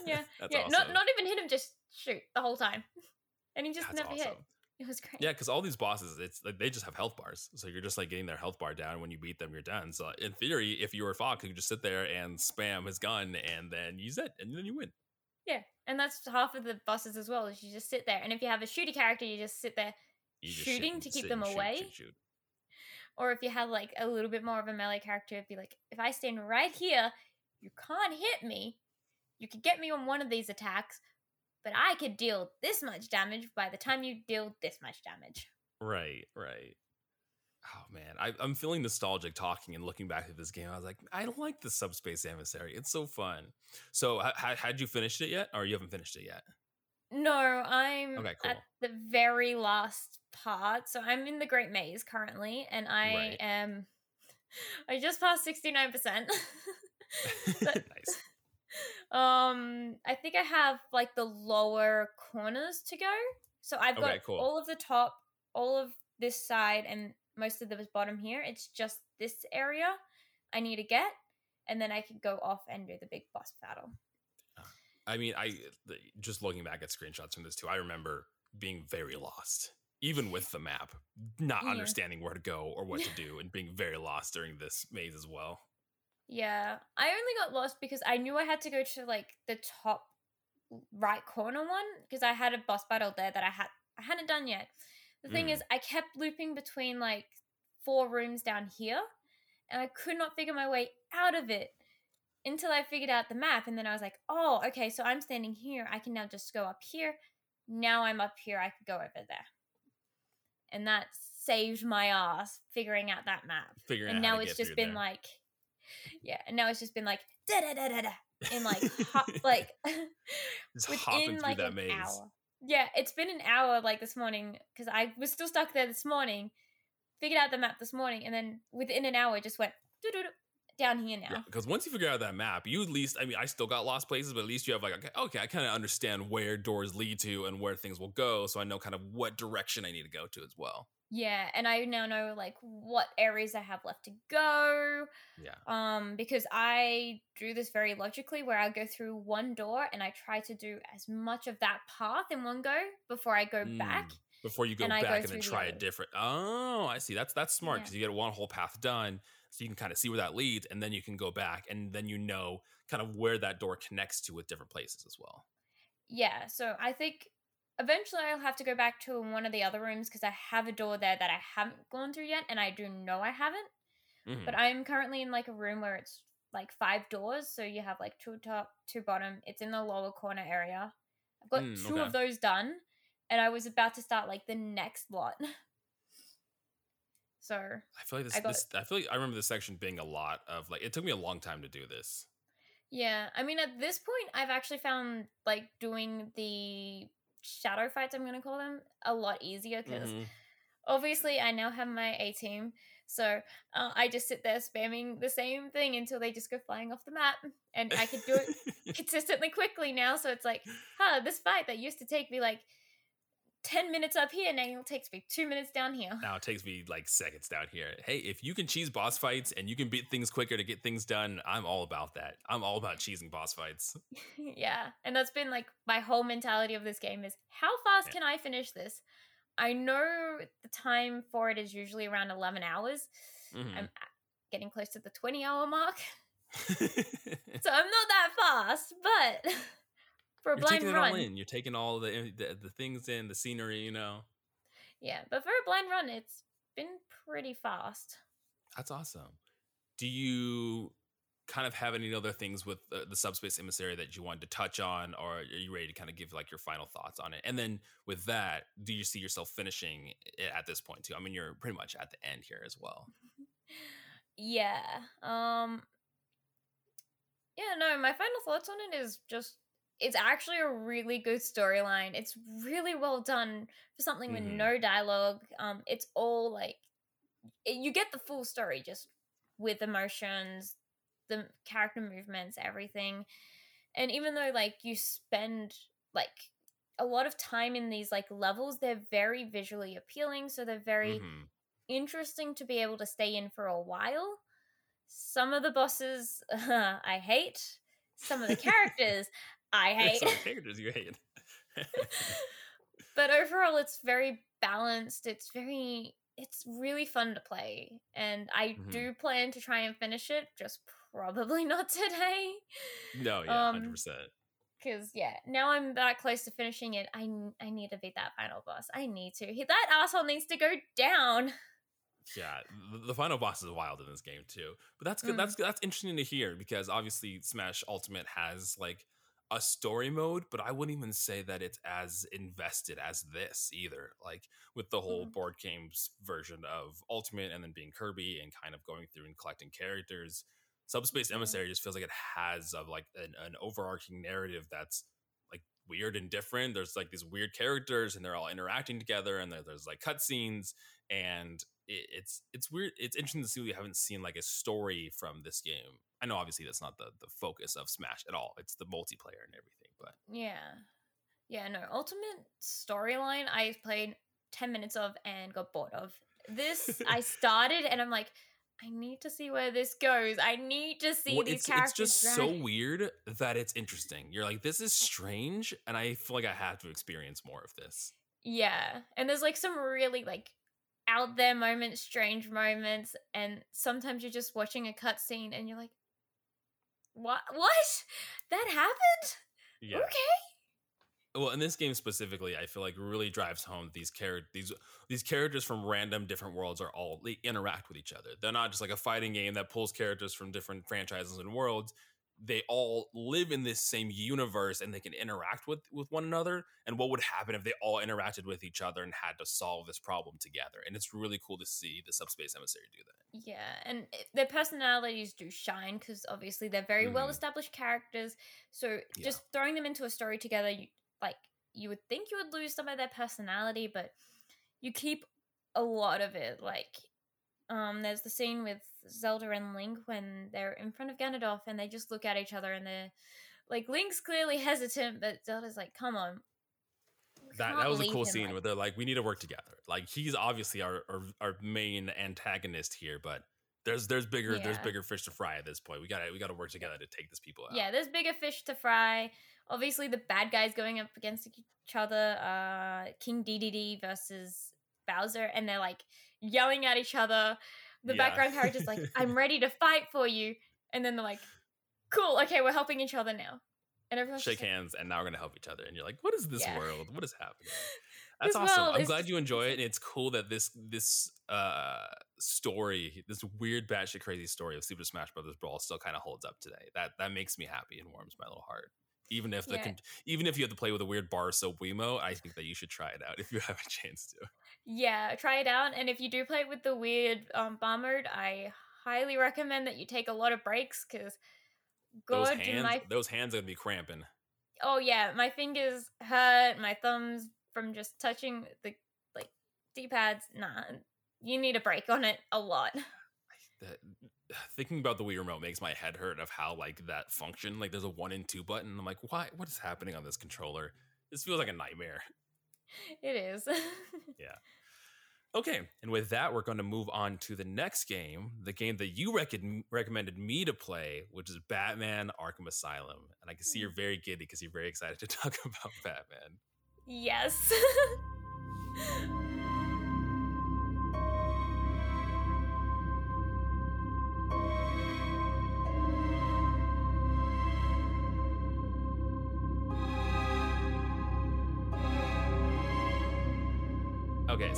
Yeah, that's yeah, awesome. not not even hit him, just shoot the whole time, and he just That's never hit. It was great. Yeah, because all these bosses, it's like they just have health bars, so you're just like getting their health bar down. When you beat them, you're done. So in theory, if you were Fox, you could just sit there and spam his gun, and then use it, and then you win. Yeah, and that's half of the bosses as well. Is you just sit there, and if you have a shooty character, you just sit there. Just Shooting to keep them away? shoot, shoot. Or if you have like a little bit more of a melee character, it'd be like, if I stand right here, you can't hit me. You could get me on one of these attacks, but I could deal this much damage by the time you deal this much damage. Right, right. Oh man, I, I'm feeling nostalgic talking and looking back at this game. I was like, I like the Subspace Emissary. It's so fun. So, ha- ha- had you finished it yet, or you haven't finished it yet? No, I'm Okay, cool. at the very last part. So I'm in the Great Maze currently, and I Right. am. I just passed 69%. But- nice. um, I think I have like the lower corners to go. So I've got Okay, cool. all of the top, all of this side, and most of the bottom here. It's just this area I need to get, and then I can go off and do the big boss battle. I mean, I just looking back at screenshots from this too. I remember being very lost, even with the map, not Yeah. understanding where to go or what to do, and being very lost during this maze as well. Yeah, I only got lost because I knew I had to go to like the top right corner one because I had a boss battle there that I had I hadn't done yet. The thing Mm. is, I kept looping between like four rooms down here, and I could not figure my way out of it until I figured out the map. And then I was like, oh, okay, so I'm standing here. I can now just go up here. Now I'm up here. I could go over there, and that saved my ass figuring out that map Figuring and now it's just been there. like yeah and now it's just been like da da da da da in like hop, like within through like that an maze. hour yeah it's been an hour like this morning because i was still stuck there this morning figured out the map this morning and then within an hour just went doo-doo-doo, down here now Yeah, because once you figure out that map, you at least, I mean, I still got lost places, but at least you have like, okay, okay I kind of understand where doors lead to and where things will go. So I know kind of what direction I need to go to as well. yeah and i now know like what areas i have left to go Yeah. um because i do this very logically where i go through one door and i try to do as much of that path in one go before i go back Mm, before you go and back go and then through the try a different. Oh, I see. That's that's smart Yeah. because you get one whole path done, so you can kind of see where that leads, and then you can go back, and then you know kind of where that door connects to with different places as well. Yeah, so I think eventually I'll have to go back to one of the other rooms because I have a door there that I haven't gone through yet, and I do know I haven't. Mhm. But I'm currently in like a room where it's like five doors, so you have like two top, two bottom. It's in the lower corner area. I've got Mm, two okay. of those done, and I was about to start like the next lot. So I feel like this, I got- this. I feel like I remember this section being a lot of like. It took me a long time to do this. yeah, I mean at this point I've actually found like doing the shadow fights I'm gonna call them a lot easier because Mhm. obviously I now have my A team, so uh, I just sit there spamming the same thing until they just go flying off the map, and I could do it consistently quickly now. So it's like, huh, this fight that used to take me like ten minutes up here now it takes me two minutes down here. now it takes me like seconds down here. Hey, if you can cheese boss fights and you can beat things quicker to get things done, I'm all about that. I'm all about cheesing boss fights. yeah, and that's been like my whole mentality of this game is how fast Yeah. can I finish this? I know the time for it is usually around eleven hours. Mhm. I'm getting close to the twenty hour mark. So I'm not that fast, but for a blind taking it run, all in. You're taking all the, the the things in, the scenery. You know, yeah. But for a blind run, it's been pretty fast. that's awesome. Do you kind of have any other things with the, the subspace emissary that you wanted to touch on, or are you ready to kind of give like your final thoughts on it? And then with that, do you see yourself finishing it at this point too? I mean, you're pretty much at the end here as well. Yeah. Um. Yeah. No. My final thoughts on it is just it's actually a really good storyline. It's really well done for something with Mhm. no dialogue. Um. It's all like you get the full story just with emotions, the character movements, everything. And even though like you spend like a lot of time in these like levels, they're very visually appealing, so they're very Mhm. interesting to be able to stay in for a while. Some of the bosses I hate. Some of the characters I There's hate. some characters you hate. but overall it's very balanced. It's very it's really fun to play. And I Mhm. do plan to try and finish it, just probably not today. no, yeah, Um, hundred percent. Cause yeah, now I'm that close to finishing it. I I need to beat that final boss. I need to. That asshole needs to go down. Yeah, the, the final boss is wild in this game too. But that's good. Mm. That's that's interesting to hear because obviously Smash Ultimate has like a story mode, but I wouldn't even say that it's as invested as this either. Like with the whole Mhm. board games version of Ultimate and then being Kirby and kind of going through and collecting characters. Subspace. Emissary just feels like it has of like an, an overarching narrative that's like weird and different. There's like these weird characters and they're all interacting together and there, there's like cutscenes and it, it's it's weird. It's interesting to see we haven't seen like a story from this game. I know obviously that's not the the focus of Smash at all. It's the multiplayer and everything, but Yeah. Yeah, no. Ultimate storyline I played 10 minutes of and got bored of. This I started and I'm like, I need to see where this goes. I need to see Well, these it's characters. it's just so weird that it's interesting. You're like, this is strange, and I feel like I have to experience more of this. Yeah. And there's like some really like out there moments, strange moments, and sometimes you're just watching a cutscene and you're like, What what? That happened? Yeah. Okay. Well, in this game specifically, I feel like really drives home these characters these these characters from random different worlds are all they interact with each other. They're not just like a fighting game that pulls characters from different franchises and worlds. They all live in this same universe and they can interact with with one another. And what would happen if they all interacted with each other and had to solve this problem together? And it's really cool to see the Subspace Emissary do that. Yeah, and their personalities do shine because obviously they're very Mhm. well established characters. So Yeah. just throwing them into a story together, you, like you would think you would lose some of their personality, but you keep a lot of it. Like, um, there's the scene with Zelda and Link when they're in front of Ganondorf and they just look at each other and they're like, Link's clearly hesitant, but Zelda's like, "Come on." That that was a cool him scene like where they're like, we need to work together. Like he's obviously our our, our main antagonist here, but there's there's bigger there's bigger fish to fry at this point. We gotta we gotta work together to take these people out. yeah there's bigger fish to fry obviously the bad guys going up against each other, uh, King Dedede versus Bowser, and they're like yelling at each other. The Yeah. background character's like, I'm ready to fight for you. And then they're like, cool, okay, we're helping each other now. And everyone's Shake just like, hands, and now we're gonna help each other. And you're like, what is this Yeah. world? What is happening? That's This awesome. I'm glad you enjoy it. And it's cool that this this uh story, this weird batshit crazy story of Super Smash Brothers Brawl still kind of holds up today. That that makes me happy and warms my little heart. Even if the Yeah. con- even if you have to play with a weird bar soap Wiimote, I think that you should try it out if you have a chance to. Yeah, try it out. And if you do play with the weird um, bar mode, I highly recommend that you take a lot of breaks because Those God, do hands, my those hands are gonna be cramping. oh yeah, my fingers hurt, my thumbs from just touching the like D pads. Nah, you need a break on it a lot. that thinking about the Wii remote makes my head hurt of how like that function. Like there's a one and two button. I'm like, why? What is happening on this controller? This feels like a nightmare. It is. Yeah. Okay, and with that, we're going to move on to the next game, the game that you rec- recommended me to play, which is Batman Arkham Asylum. And I can see hmm. you're very giddy because you're very excited to talk about Batman. yes.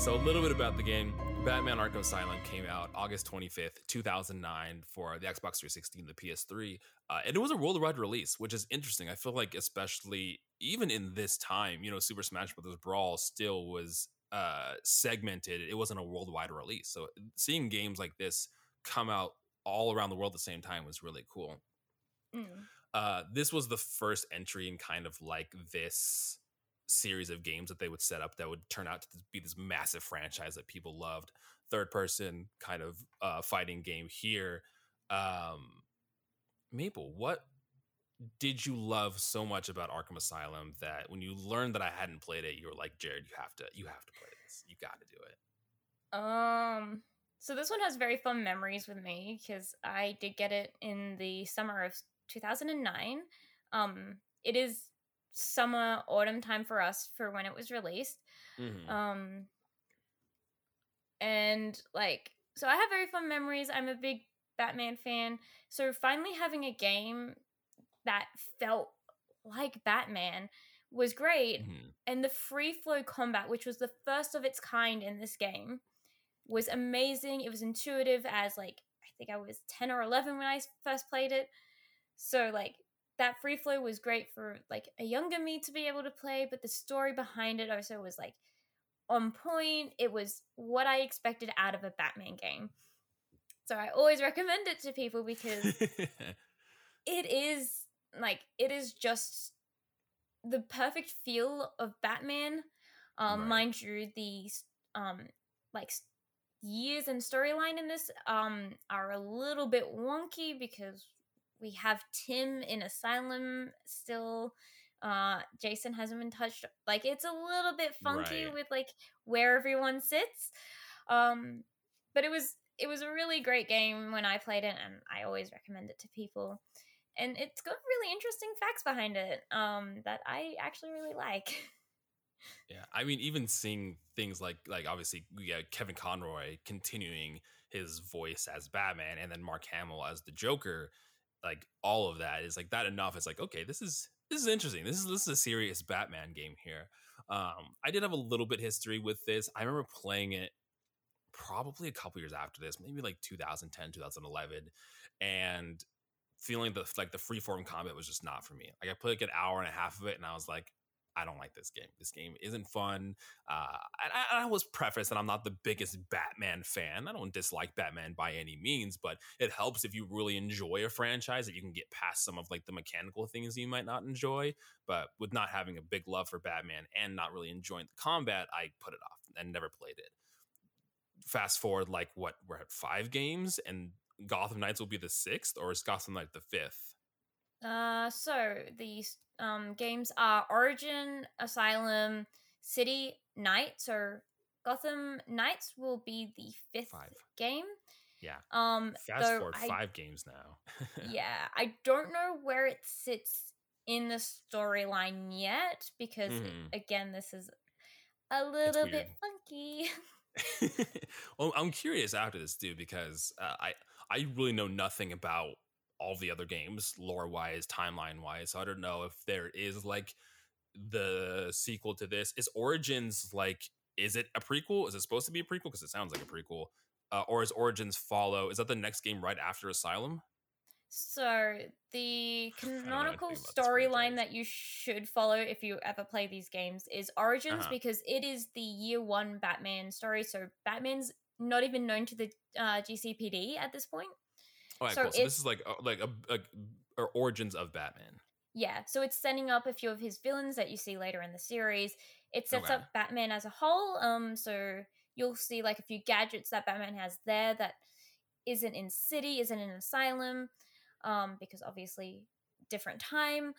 so a little bit about the game. Batman Arkham Asylum came out August 25th, 2009 for the Xbox 360 and the PS3. Uh, and it was a worldwide release, which is interesting. I feel like, especially even in this time, you know, Super Smash Bros. Brawl still was uh, segmented. It wasn't a worldwide release. So seeing games like this come out all around the world at the same time was really cool. Mm. Uh, this was the first entry in kind of like this series of games that they would set up that would turn out to be this massive franchise that people loved. Third person kind of uh, fighting game here. Um, Maple, what did you love so much about Arkham Asylum that when you learned that I hadn't played it, you were like, Jared, you have to, you have to play this. You got to do it. Um. So this one has very fun memories with me because I did get it in the summer of 2009. Um, it is summer autumn time for us for when it was released. Mhm. Um, and like, so I have very fun memories. I'm a big Batman fan. So finally having a game that felt like Batman was great. Mhm. And the free flow combat, which was the first of its kind in this game, was amazing. It was intuitive as like I think I was 10 or 11 when i first played it. So like that free flow was great for like a younger me to be able to play, but the story behind it also was like on point. It was what I expected out of a Batman game. So I always recommend it to people because it is like it is just the perfect feel of Batman. Um, Right. mind you, the um like years and storyline in this um are a little bit wonky because we have Tim in Asylum still. Uh, Jason hasn't been touched. Like it's a little bit funky Right. with like where everyone sits. Um, but it was it was a really great game when I played it, and I always recommend it to people. And it's got really interesting facts behind it um, that I actually really like. Yeah, I mean, even seeing things like like obviously yeah, Kevin Conroy continuing his voice as Batman, and then Mark Hamill as the Joker, like all of that is like that enough. It's like okay, this is this is interesting. This is this is a serious Batman game here. Um, I did have a little bit history with this. I remember playing it probably a couple years after this, maybe like 2010, 2011, and feeling the like the freeform combat was just not for me. Like I played like an hour and a half of it, and I was like, I don't like this game. This game isn't fun. Uh, I, I was preface that I'm not the biggest Batman fan. I don't dislike Batman by any means, but it helps if you really enjoy a franchise that you can get past some of like the mechanical things you might not enjoy. But with not having a big love for Batman and not really enjoying the combat, I put it off and never played it. Fast forward, like what we're at five games, and Gotham Knights will be the sixth, or is Gotham Knight the fifth? Uh, so these um, games are Origin, Asylum, City, Knights, or Gotham Knights will be the fifth Five. game. Yeah. Um, Fast forward I- five games now. yeah, I don't know where it sits in the storyline yet because Mhm. again, this is a little bit funky. well, I'm curious after this, dude, because uh, I I really know nothing about all the other games, lore wise, timeline wise. So I don't know if there is like the sequel to this. Is Origins like? Is it a prequel? Is it supposed to be a prequel? Because it sounds like a prequel. Uh, or is Origins follow? Is that the next game right after Asylum? So the canonical storyline that you should follow if you ever play these games is Origins Uh-huh. because it is the year one Batman story. So Batman's not even known to the uh, GCPD at this point. All right, So cool. So this is like uh, like a, a, or Origins of Batman. Yeah, so it's setting up a few of his villains that you see later in the series. It sets Okay. up Batman as a whole. Um, so you'll see like a few gadgets that Batman has there that isn't in city, isn't in asylum, um, because obviously different time.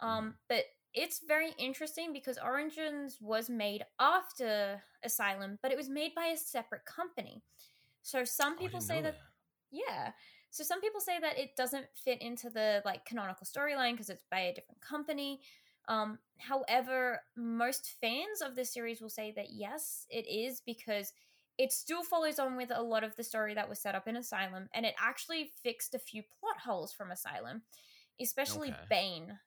Um, but it's very interesting because Origins was made after Asylum, but it was made by a separate company. So some Oh, people say know that yeah. So some people say that it doesn't fit into the like canonical storyline because it's by a different company. Um, however, most fans of this series will say that yes, it is because it still follows on with a lot of the story that was set up in Asylum, and it actually fixed a few plot holes from Asylum, especially Okay. Bane.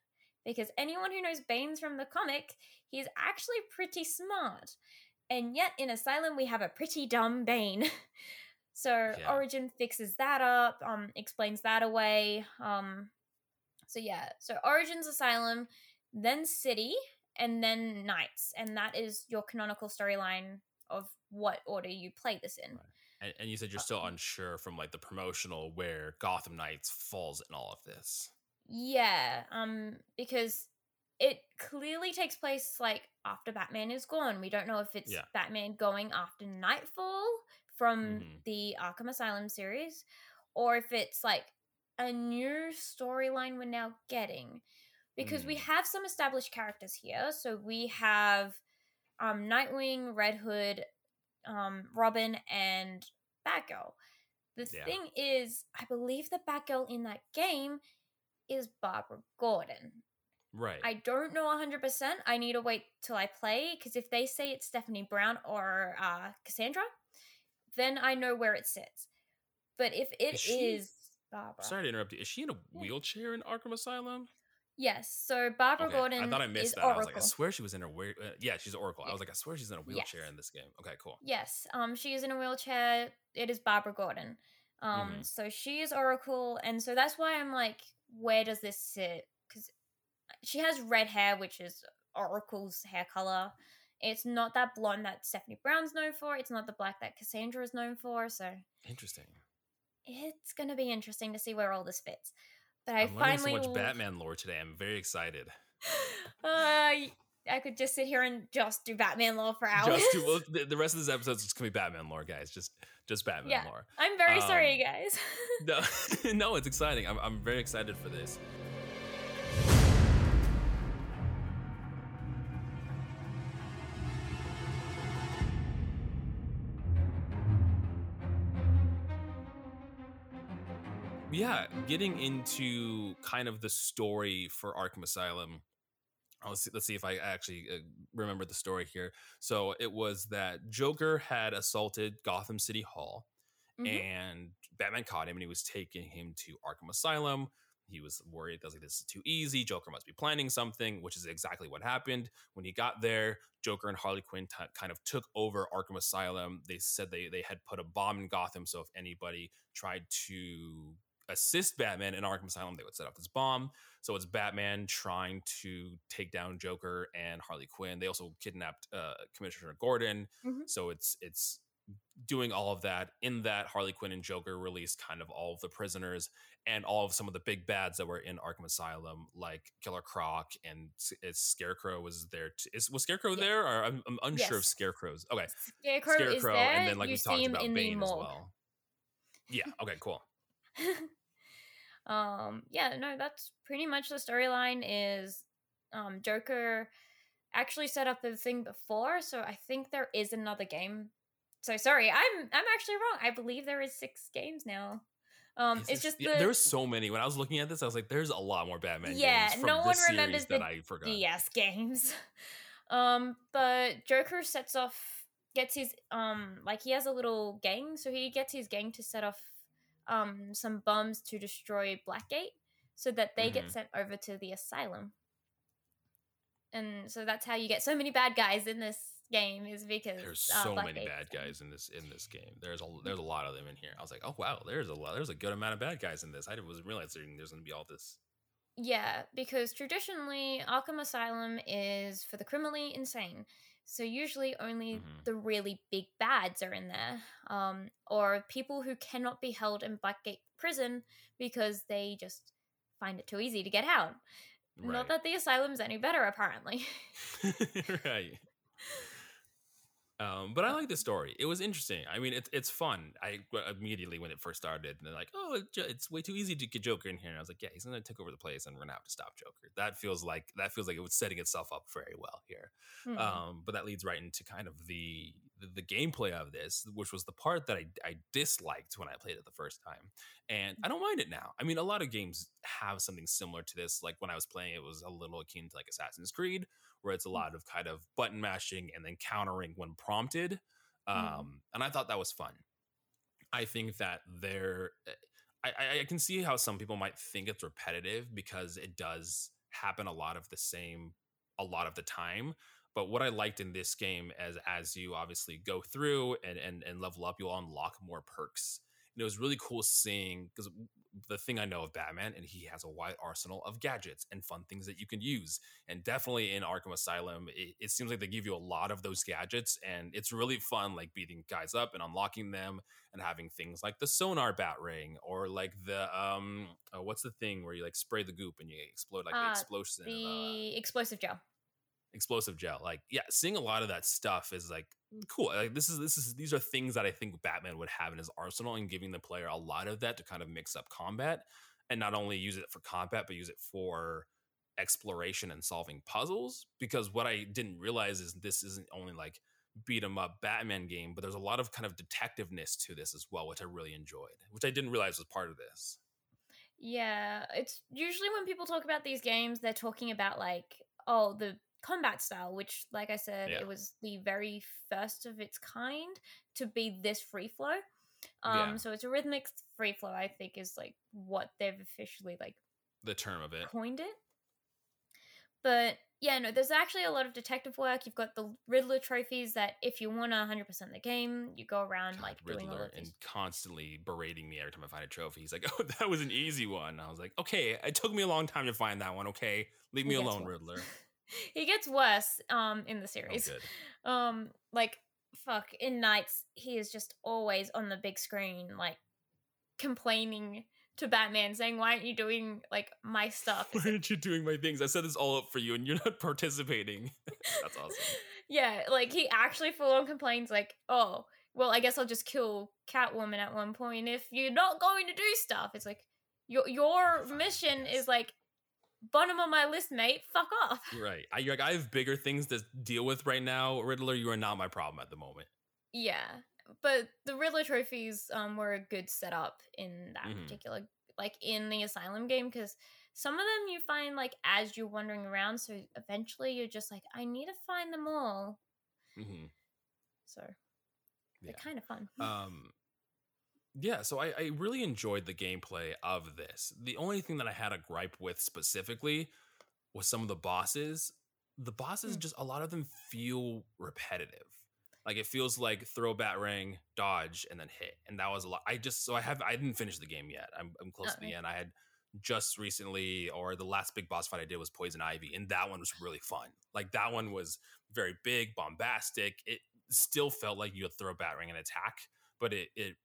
Because anyone who knows Bane's from the comic, he's actually pretty smart. And yet in Asylum, we have a pretty dumb Bane. So Yeah. Origin fixes that up, um, explains that away. Um, so yeah, so Origins Asylum, then City, and then Knights, and that is your canonical storyline of what order you play this in. Right. And, and you said you're still unsure from like the promotional where Gotham Knights falls in all of this. Yeah, um, because it clearly takes place like after Batman is gone. We don't know if it's Yeah. Batman going after Knightfall from Mhm. the Arkham Asylum series, or if it's like a new storyline we're now getting. Because we Mm. have some established characters here. So we have um Nightwing, Red Hood, um, Robin, and Batgirl. The Yeah. thing is, I believe the Batgirl in that game is Barbara Gordon. Right. I don't know 100%. I need to wait till I play because if they say it's Stephanie Brown or uh, Cassandra, then I know where it sits. But if it Is is, she- Barbara. Sorry to interrupt you. Is she in a wheelchair in Arkham Asylum? Yes, so Barbara Okay, Gordon I thought I missed that. Oracle. I was like, I swear she was in a wheel. Uh, yeah, she's Oracle. I was like, I swear she's in a wheelchair Yes. in this game. Okay, cool. Yes, um, she is in a wheelchair. It is Barbara Gordon. Um, Mhm. so she is Oracle, and so that's why I'm like, where does this sit? Because she has red hair, which is Oracle's hair color. It's not that blonde that Stephanie Brown's known for. It's not the black that Cassandra is known for. So Interesting. it's gonna be interesting to see where all this fits. But I I'm learning so finally much Batman lore today. I'm very excited. uh, I could just sit here and just do Batman lore for hours. Just to, well, the, rest of this episode is just gonna be Batman lore, guys. Just just Batman Yeah. lore. I'm very sorry, Um, guys. No, no, it's exciting. I'm, I'm very excited for this. Yeah, getting into kind of the story for Arkham Asylum. Let's see, let's see if I actually uh, remember the story here. So it was that Joker had assaulted Gotham City Hall Mhm. and Batman caught him and he was taking him to Arkham Asylum. He was worried. I was like, this is too easy. Joker must be planning something, which is exactly what happened. When he got there, Joker and Harley Quinn t- kind of took over Arkham Asylum. They said they, they had put a bomb in Gotham. So if anybody tried to assist Batman in Arkham Asylum, they would set off this bomb. So it's Batman trying to take down Joker and Harley Quinn. They also kidnapped uh, Commissioner Gordon. Mhm. So it's it's doing all of that. In that, Harley Quinn and Joker released kind of all of the prisoners and all of some of the big bads that were in Arkham Asylum, like Killer Croc and is Scarecrow was there. T- is was Scarecrow Yeah. there? Or I'm, I'm unsure of Scarecrow's. Okay, Scarecrow, is there. and then like you we talked about Bane as well. Yeah. Okay. Cool. um, yeah, no, that's pretty much the storyline. Is um, Joker actually set up the thing before? So I think there is another game. So sorry, I'm I'm actually wrong. I believe there is six games now. Um, it's just yeah, the, there's so many. When I was looking at this, I was like, "There's a lot more Batman." Yeah, no one remembers the that I forgot. DS games. Um, but Joker sets off, gets his um, like he has a little gang, so he gets his gang to set off um some bombs to destroy Blackgate, so that they Mhm. get sent over to the asylum. And so that's how you get so many bad guys in this game is because There's uh, so many bad guys in this in this game. There's a there's a lot of them in here. I was like, oh wow, there's a lot. There's a good amount of bad guys in this. I wasn't realizing there's gonna be all this. Yeah, because traditionally Arkham Asylum is for the criminally insane. So usually only Mhm. the really big bads are in there, um, or people who cannot be held in Blackgate prison because they just find it too easy to get out. Not that the asylum's any better, apparently. right. Um, but I like the story. It was interesting. I mean, it's it's fun. I immediately when it first started, and they're like, "Oh, it's way too easy to get Joker in here," and I was like, "Yeah, he's gonna take over the place, and we're gonna have to stop Joker." That feels like that feels like it was setting itself up very well here. Hmm. Um, but that leads right into kind of the, the the gameplay of this, which was the part that I, I disliked when I played it the first time, and I don't mind it now. I mean, a lot of games have something similar to this. Like when I was playing, it was a little akin to like Assassin's Creed, where it's a lot of kind of button mashing and then countering when prompted. Um, Mhm. and I thought that was fun. I think that there, I, I, I can see how some people might think it's repetitive because it does happen a lot of the same a lot of the time. But what I liked in this game as as you obviously go through and and, and level up, you'll unlock more perks. And it was really cool seeing because the thing I know of Batman, and he has a wide arsenal of gadgets and fun things that you can use. And definitely in Arkham Asylum, it, it seems like they give you a lot of those gadgets, and it's really fun, like beating guys up and unlocking them, and having things like the sonar batarang, or like the um, uh, what's the thing where you like spray the goop and you explode like the Uh, uh, the explosive gel. Explosive gel. Like, yeah, seeing a lot of that stuff is like cool. Like this is this is these are things that I think Batman would have in his arsenal, and giving the player a lot of that to kind of mix up combat, and not only use it for combat, but use it for exploration and solving puzzles. Because what I didn't realize is this isn't only like beat 'em up Batman game, but there's a lot of kind of detectiveness to this as well, which I really enjoyed, which I didn't realize was part of this. Yeah, it's usually when people talk about these games, they're talking about like, oh, the combat style, which, like I said, Yeah. it was the very first of its kind to be this free flow. Um, Yeah. so it's a rhythmic free flow. I think is like what they've officially like The term of it. coined it. But yeah, no, there's actually a lot of detective work. You've got the Riddler trophies that if you want to 100% of the game, you go around God, like Riddler and constantly berating me every time I find a trophy. He's like, "Oh, that was an easy one." I was like, "Okay, it took me a long time to find that one. Okay, leave me alone, worse. Riddler." he gets worse um in the Oh, series. good. um like fuck in nights he is just always on the big screen like complaining to batman saying why aren't you doing like my stuff Why aren't you doing my things? I set this all up for you, and you're not participating. That's awesome. yeah like he actually full on complains like oh well i guess i'll just kill catwoman at one point if you're not going to do stuff it's like your your mission is like bottom of my list mate fuck off Right. I, you're like, I have bigger things to deal with right now, Riddler. You are not my problem at the moment. Yeah, but the Riddler trophies um were a good setup in that Mhm. particular like in the asylum game because some of them you find like as you're wandering around, so eventually you're just like, I need to find them all. hmm So Yeah. they're kind of fun. um yeah so I, I really enjoyed the gameplay of this. The only thing that i had a gripe with specifically was some of the bosses. The bosses Mm. just a lot of them feel repetitive. Like it feels like throw batarang dodge and then hit and that was a lot i just so i have i didn't finish the game yet. I'm, I'm close to the end. I had just recently or the last big boss fight i did was poison ivy and that one was really fun. Like that one was very big bombastic. It still felt like you would throw a batarang and attack but it, it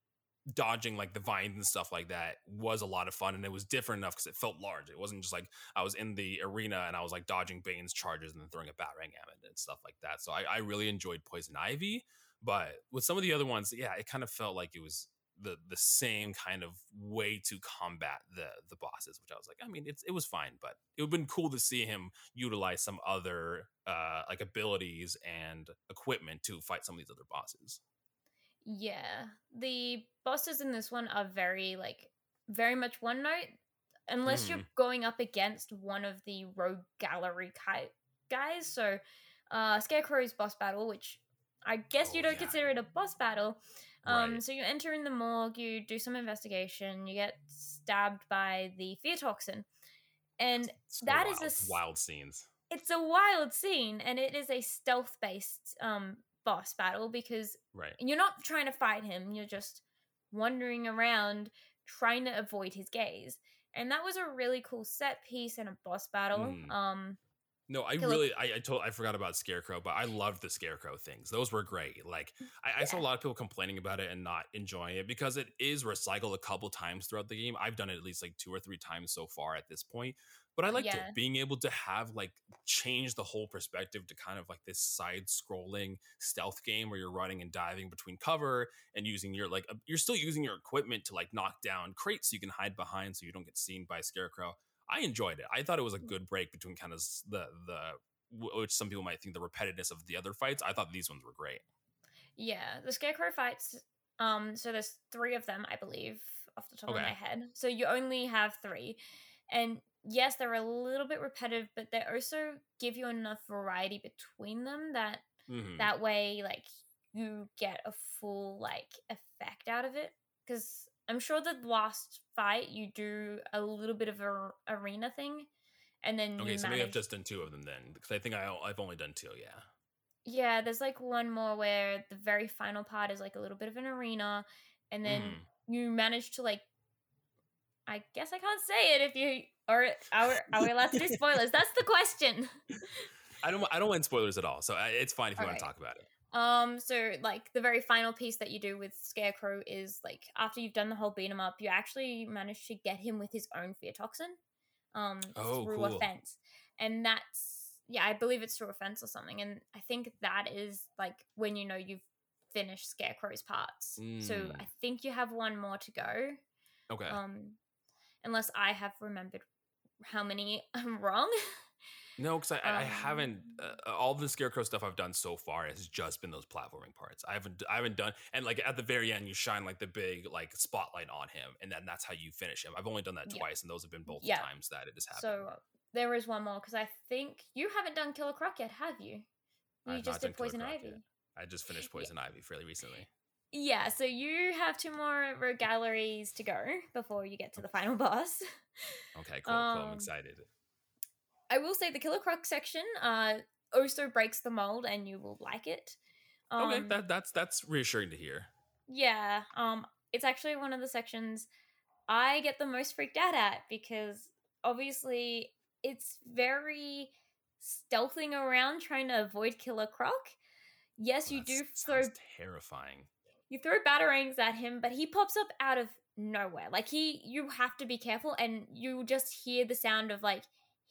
dodging like the vines and stuff like that was a lot of fun and it was different enough because it felt large. It wasn't just like i was in the arena and i was like dodging bane's charges and then throwing a bat ring at it and stuff like that. So I, I really enjoyed poison ivy but with some of the other ones yeah it kind of felt like it was the the same kind of way to combat the the bosses which i was like i mean it's it was fine but it would have been cool to see him utilize some other uh like abilities and equipment to fight some of these other bosses Yeah, the bosses in this one are very like very much one note unless you're Mhm. going up against one of the rogue gallery ki- guys. So, uh, Scarecrow's boss battle, which I guess you Oh, don't yeah. consider it a boss battle. Um, Right. so you enter in the morgue, you do some investigation, you get stabbed by the fear toxin, and So that is wild, a s- wild scenes. it's a wild scene, and it is a stealth based um boss battle because Right. you're not trying to fight him, you're just wandering around trying to avoid his gaze. And that was a really cool set piece and a boss battle. Mm. Um No, I really, I, I told, I forgot about Scarecrow, but I loved the Scarecrow things. Those were great. Like, I, I saw a lot of people complaining about it and not enjoying it because it is recycled a couple times throughout the game. I've done it at least like two or three times so far at this point. But I liked Yeah. it being able to have like change the whole perspective to kind of like this side scrolling stealth game where you're running and diving between cover and using your like, you're still using your equipment to like knock down crates so you can hide behind so you don't get seen by Scarecrow. I enjoyed it. I thought it was a good break between kind of the the which some people might think the repetitiveness of the other fights. I thought these ones were great. yeah, the scarecrow fights um so there's 3 of them, I believe, off the top of my head. So you only have 3. And yes, they're a little bit repetitive, but they also give you enough variety between them that Mhm. that way like you get a full like effect out of it because i'm sure the last fight you do a little bit of a arena thing and then okay, so maybe I've just done two of them then, because I think I, I've only done two. Yeah. yeah there's like one more where the very final part is like a little bit of an arena and then Mhm. you manage to like i guess i can't say it if you are are, are we allowed to do spoilers that's the question I don't. I don't want spoilers at all, so I, it's fine if you want Alright. to talk about it. Um, so like the very final piece that you do with Scarecrow is like after you've done the whole beat beat 'em up, you actually manage to get him with his own fear toxin. Um, Oh, through a fence, and that's yeah, I believe it's through a fence or something, and I think that is like when you know you've finished Scarecrow's parts. So Mm. I think you have one more to go. Okay. Um, unless I have remembered how many I'm wrong. no, because I, I haven't. um, Uh, all the scarecrow stuff I've done so far has just been those platforming parts. I haven't. I haven't done. And like at the very end, you shine like the big like spotlight on him, and then that's how you finish him. I've only done that Yeah. twice, and those have been both Yeah. times that it has happened. So there is one more because I think you haven't done Killer Croc yet, have you? You I've just did Poison Ivy. yet. I just finished Poison Ivy fairly recently. Yeah, so you have two more rogue galleries to go before you get to the final boss. Okay, cool. cool. I'm Um, excited. I will say the Killer Croc section uh also breaks the mold and you will like it. Um, okay, that that's that's reassuring to hear. Yeah, um, it's actually one of the sections I get the most freaked out at because obviously it's very stealthing around trying to avoid Killer Croc. Yes, you do throw terrifying. You throw batarangs at him, but he pops up out of nowhere. Like he, you have to be careful, and you just hear the sound of like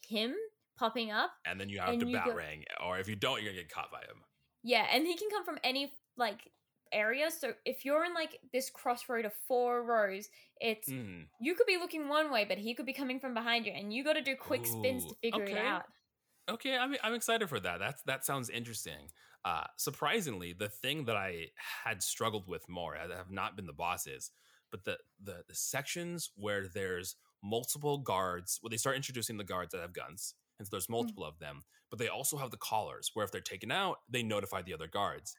him popping up. And then you have to you go- batarang, or if you don't, you're gonna get caught by him. Yeah, and he can come from any like area. So if you're in like this crossroad of four rows, it's Mm. you could be looking one way, but he could be coming from behind you, and you got to do quick spins to Ooh, figure it out. Okay, I'm I'm excited for that. That's that sounds interesting. Uh, surprisingly, the thing that I had struggled with more uh, have not been the bosses, but the the the sections where there's multiple guards. Well, they start introducing the guards that have guns, and so there's multiple of them. But they also have the collars, where if they're taken out, they notify the other guards.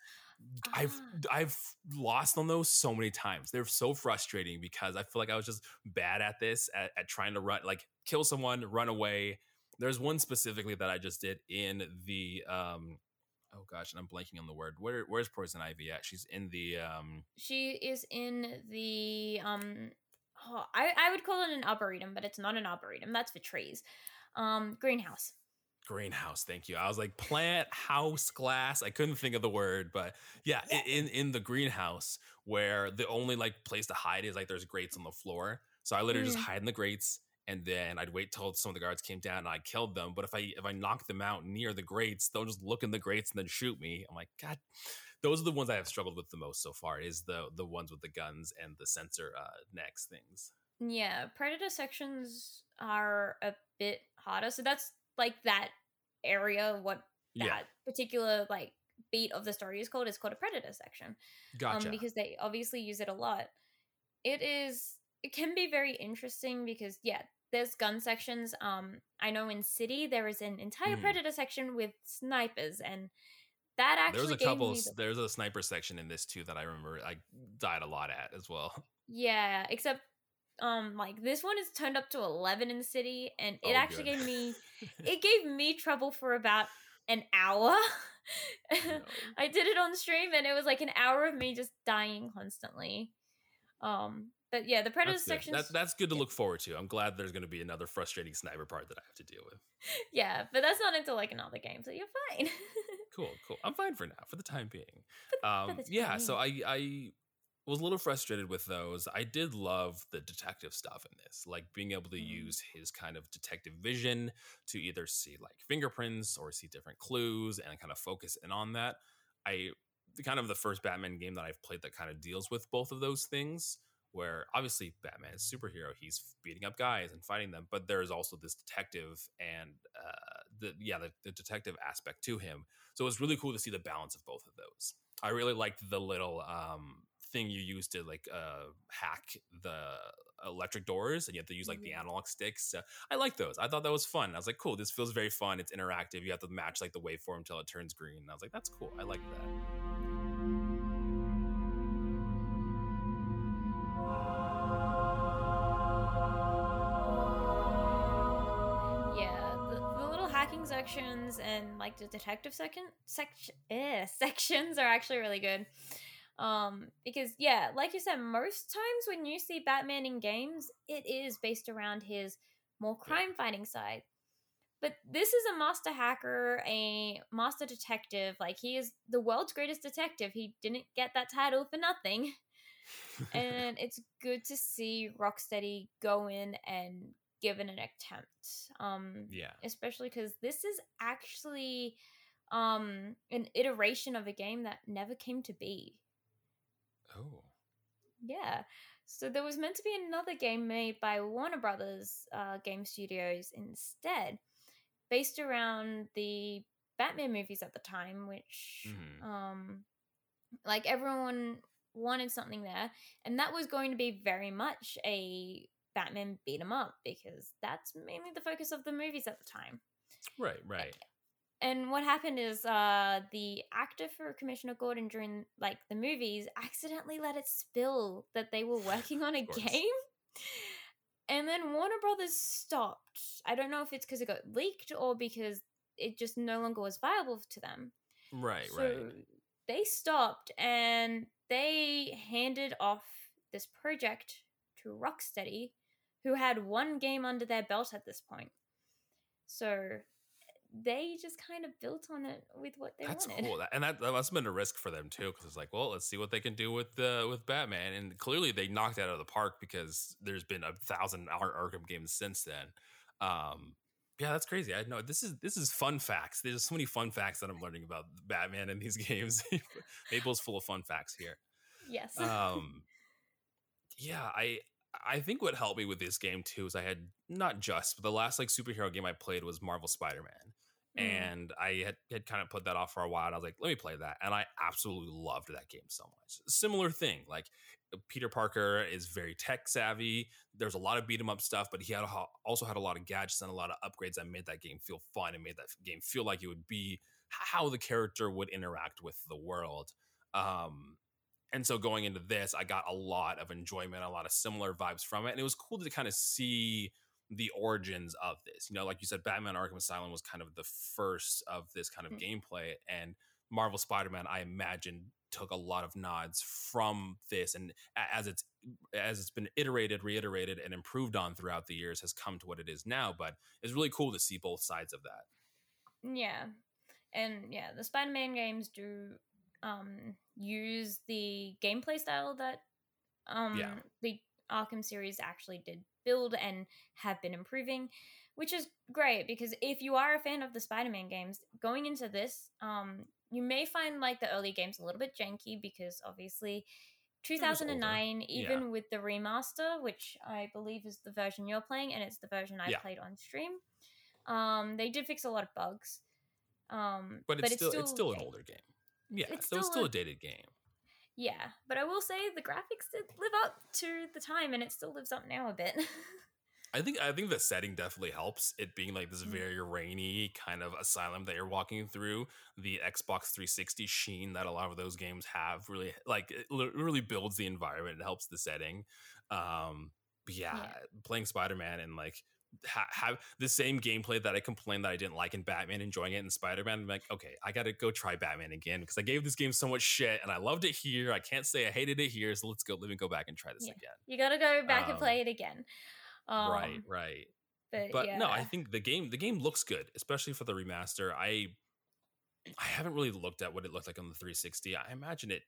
I've Ah. I've lost on those so many times. They're so frustrating because I feel like I was just bad at this at, at trying to run like kill someone, run away. There's one specifically that I just did in the um oh gosh, and I'm blanking on the word. Where where's Poison Ivy at? She's in the um She is in the um. Oh, I I would call it an arboretum, but it's not an arboretum. That's for trees. Um, greenhouse. greenhouse. Thank you. I was like plant house glass. I couldn't think of the word, but yeah, i- in in the greenhouse where the only like place to hide is like there's grates on the floor. So I literally Mm. just hide in the grates and then I'd wait till some of the guards came down and I killed them. But if I if I knock them out near the grates, they'll just look in the grates and then shoot me. I'm like, God, those are the ones I have struggled with the most so far. Is the the ones with the guns and the sensor uh, necks things. Yeah, predator sections are a bit harder. So that's like that area. What that Yeah, particular like beat of the story is called is called a predator section. gotcha. Um, because they obviously use it a lot. It is it can be very interesting because yeah, there's gun sections. Um, I know in City there is an entire Mm. Predator section with snipers, and that actually There was a gave couple. me the- There's a sniper section in this too that I remember I died a lot at as well. yeah, except um, like this one is turned up to eleven in the City, and it Oh, actually good. gave me it gave me trouble for about an hour. No. I did it on stream and it was like an hour of me just dying constantly. Um but yeah, the predator section. That, that's good to look forward to. I'm glad there's going to be another frustrating sniper part that I have to deal with. yeah, but that's not until like another game, so you're fine. Cool, cool. I'm fine for now, for the time being. for Um, the yeah, time so I I was a little frustrated with those. I did love the detective stuff in this, like being able to Mm. use his kind of detective vision to either see like fingerprints or see different clues and kind of focus in on that. I the kind of the first Batman game that I've played that kind of deals with both of those things. Where obviously Batman is a superhero, he's beating up guys and fighting them, but there's also this detective and uh, the yeah the, the detective aspect to him. So it was really cool to see the balance of both of those. I really liked the little um, thing you use to like uh, hack the electric doors, and you have to use like the analog sticks. Uh, I like those. I thought that was fun. I was like, cool. This feels very fun. It's interactive. You have to match like the waveform until it turns green. And I was like, that's cool. I like that. Sections and like the detective second section eh, sections are actually really good. Um, because yeah, like you said, most times when you see Batman in games, it is based around his more crime fighting side. But this is a master hacker, a master detective. Like he is the world's greatest detective. He didn't get that title for nothing. and it's good to see Rocksteady go in and give it an attempt. Um, yeah. especially because this is actually um an iteration of a game that never came to be. Oh. Yeah. So there was meant to be another game made by Warner Brothers uh, Game Studios instead, based around the Batman movies at the time, which Mhm. um like everyone wanted something there, and that was going to be very much a Batman beat 'em up because that's mainly the focus of the movies at the time. Right. Right. And what happened is uh the actor for Commissioner Gordon during like the movies accidentally let it spill that they were working on a game. And then Warner Brothers stopped. I don't know if it's because it got leaked or because it just no longer was viable to them. Right. So right. they stopped and they handed off this project to Rocksteady, who had one game under their belt at this point. So they just kind of built on it with what they That's wanted. cool, and that, that must have been a risk for them too, because it's like, well, let's see what they can do with uh, with Batman, and clearly they knocked it out of the park because there's been a thousand Ar- Arkham games since then. Um, yeah, that's crazy. I know this is this is fun facts. There's so many fun facts that I'm learning about Batman in these games. Maple's full of fun facts here. Yes. Um, yeah, I I think what helped me with this game too is I had not just but the last like superhero game I played was Marvel Spider Man Mm. and I had, had kind of put that off for a while. And I was like, let me play that, and I absolutely loved that game so much. Similar thing, like Peter Parker is very tech savvy. There's a lot of beat 'em up stuff, but he had a, also had a lot of gadgets and a lot of upgrades that made that game feel fun and made that game feel like it would be how the character would interact with the world. Um, and so going into this, I got a lot of enjoyment, a lot of similar vibes from it, and it was cool to kind of see the origins of this. You know, like you said, Batman Arkham Asylum was kind of the first of this kind of Mm. gameplay, and Marvel Spider-Man, I imagine, took a lot of nods from this, and as it's as it's been iterated, reiterated, and improved on throughout the years, has come to what it is now. But it's really cool to see both sides of that. Yeah. And yeah, the Spider-Man games do um use the gameplay style that um Yeah. the Arkham series actually did build and have been improving, which is great because if you are a fan of the Spider-Man games, going into this, um you may find like the early games a little bit janky because obviously just older. 2009 Yeah. even with the remaster which i believe is the version you're playing and it's the version i Yeah. played on stream um they did fix a lot of bugs um But it's, still, it's still an older game. Yeah, It's so it's still still a- a dated game. Yeah, but I will say the graphics did live up to the time, and it still lives up now a bit. I think I think the setting definitely helps. It being like this Mm. very rainy kind of asylum that you're walking through. The Xbox 360 sheen that a lot of those games have really like it really builds the environment. It helps the setting. Um, but yeah, Yeah. playing Spider Man and like ha- have the same gameplay that I complained that I didn't like in Batman, enjoying it in Spider Man. I'm like, okay, I got to go try Batman again because I gave this game so much shit and I loved it here. I can't say I hated it here, so let's go. Let me go back and try this Yeah. again. you gotta go back and Um, play it again. Um, right, right. But, but yeah. no i think the game the game looks good especially for the remaster i i haven't really looked at what it looked like on the 360 i imagine it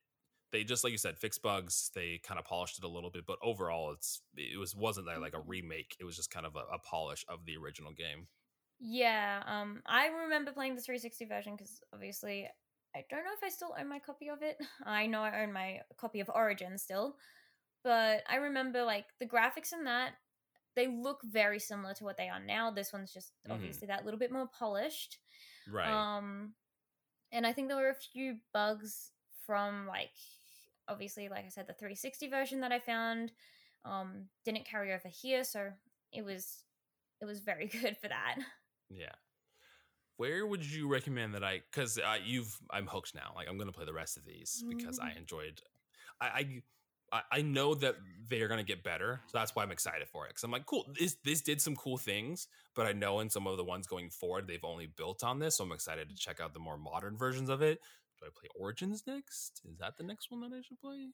they just like you said fixed bugs they kind of polished it a little bit but overall it's it was wasn't that like a Mhm. remake it was just kind of a, a polish of the original game Yeah, um, I remember playing the 360 version because obviously I don't know if I still own my copy of it. I know I own my copy of Origin still, but I remember like the graphics in that they look very similar to what they are now. This one's just Mhm. obviously that little bit more polished. right Um, and I think there were a few bugs from like obviously, like I said, the 360 version that I found um didn't carry over here, so it was it was very good for that. yeah where would you recommend that i because uh, you've i'm hooked now like i'm gonna play the rest of these because i Mhm. enjoyed i i I- I know that they're gonna get better, so that's why I'm excited for it. Because I'm like, cool, this this did some cool things, but I know in some of the ones going forward, they've only built on this, so I'm excited to check out the more modern versions of it. Do I play Origins next? Is that the next one that I should play?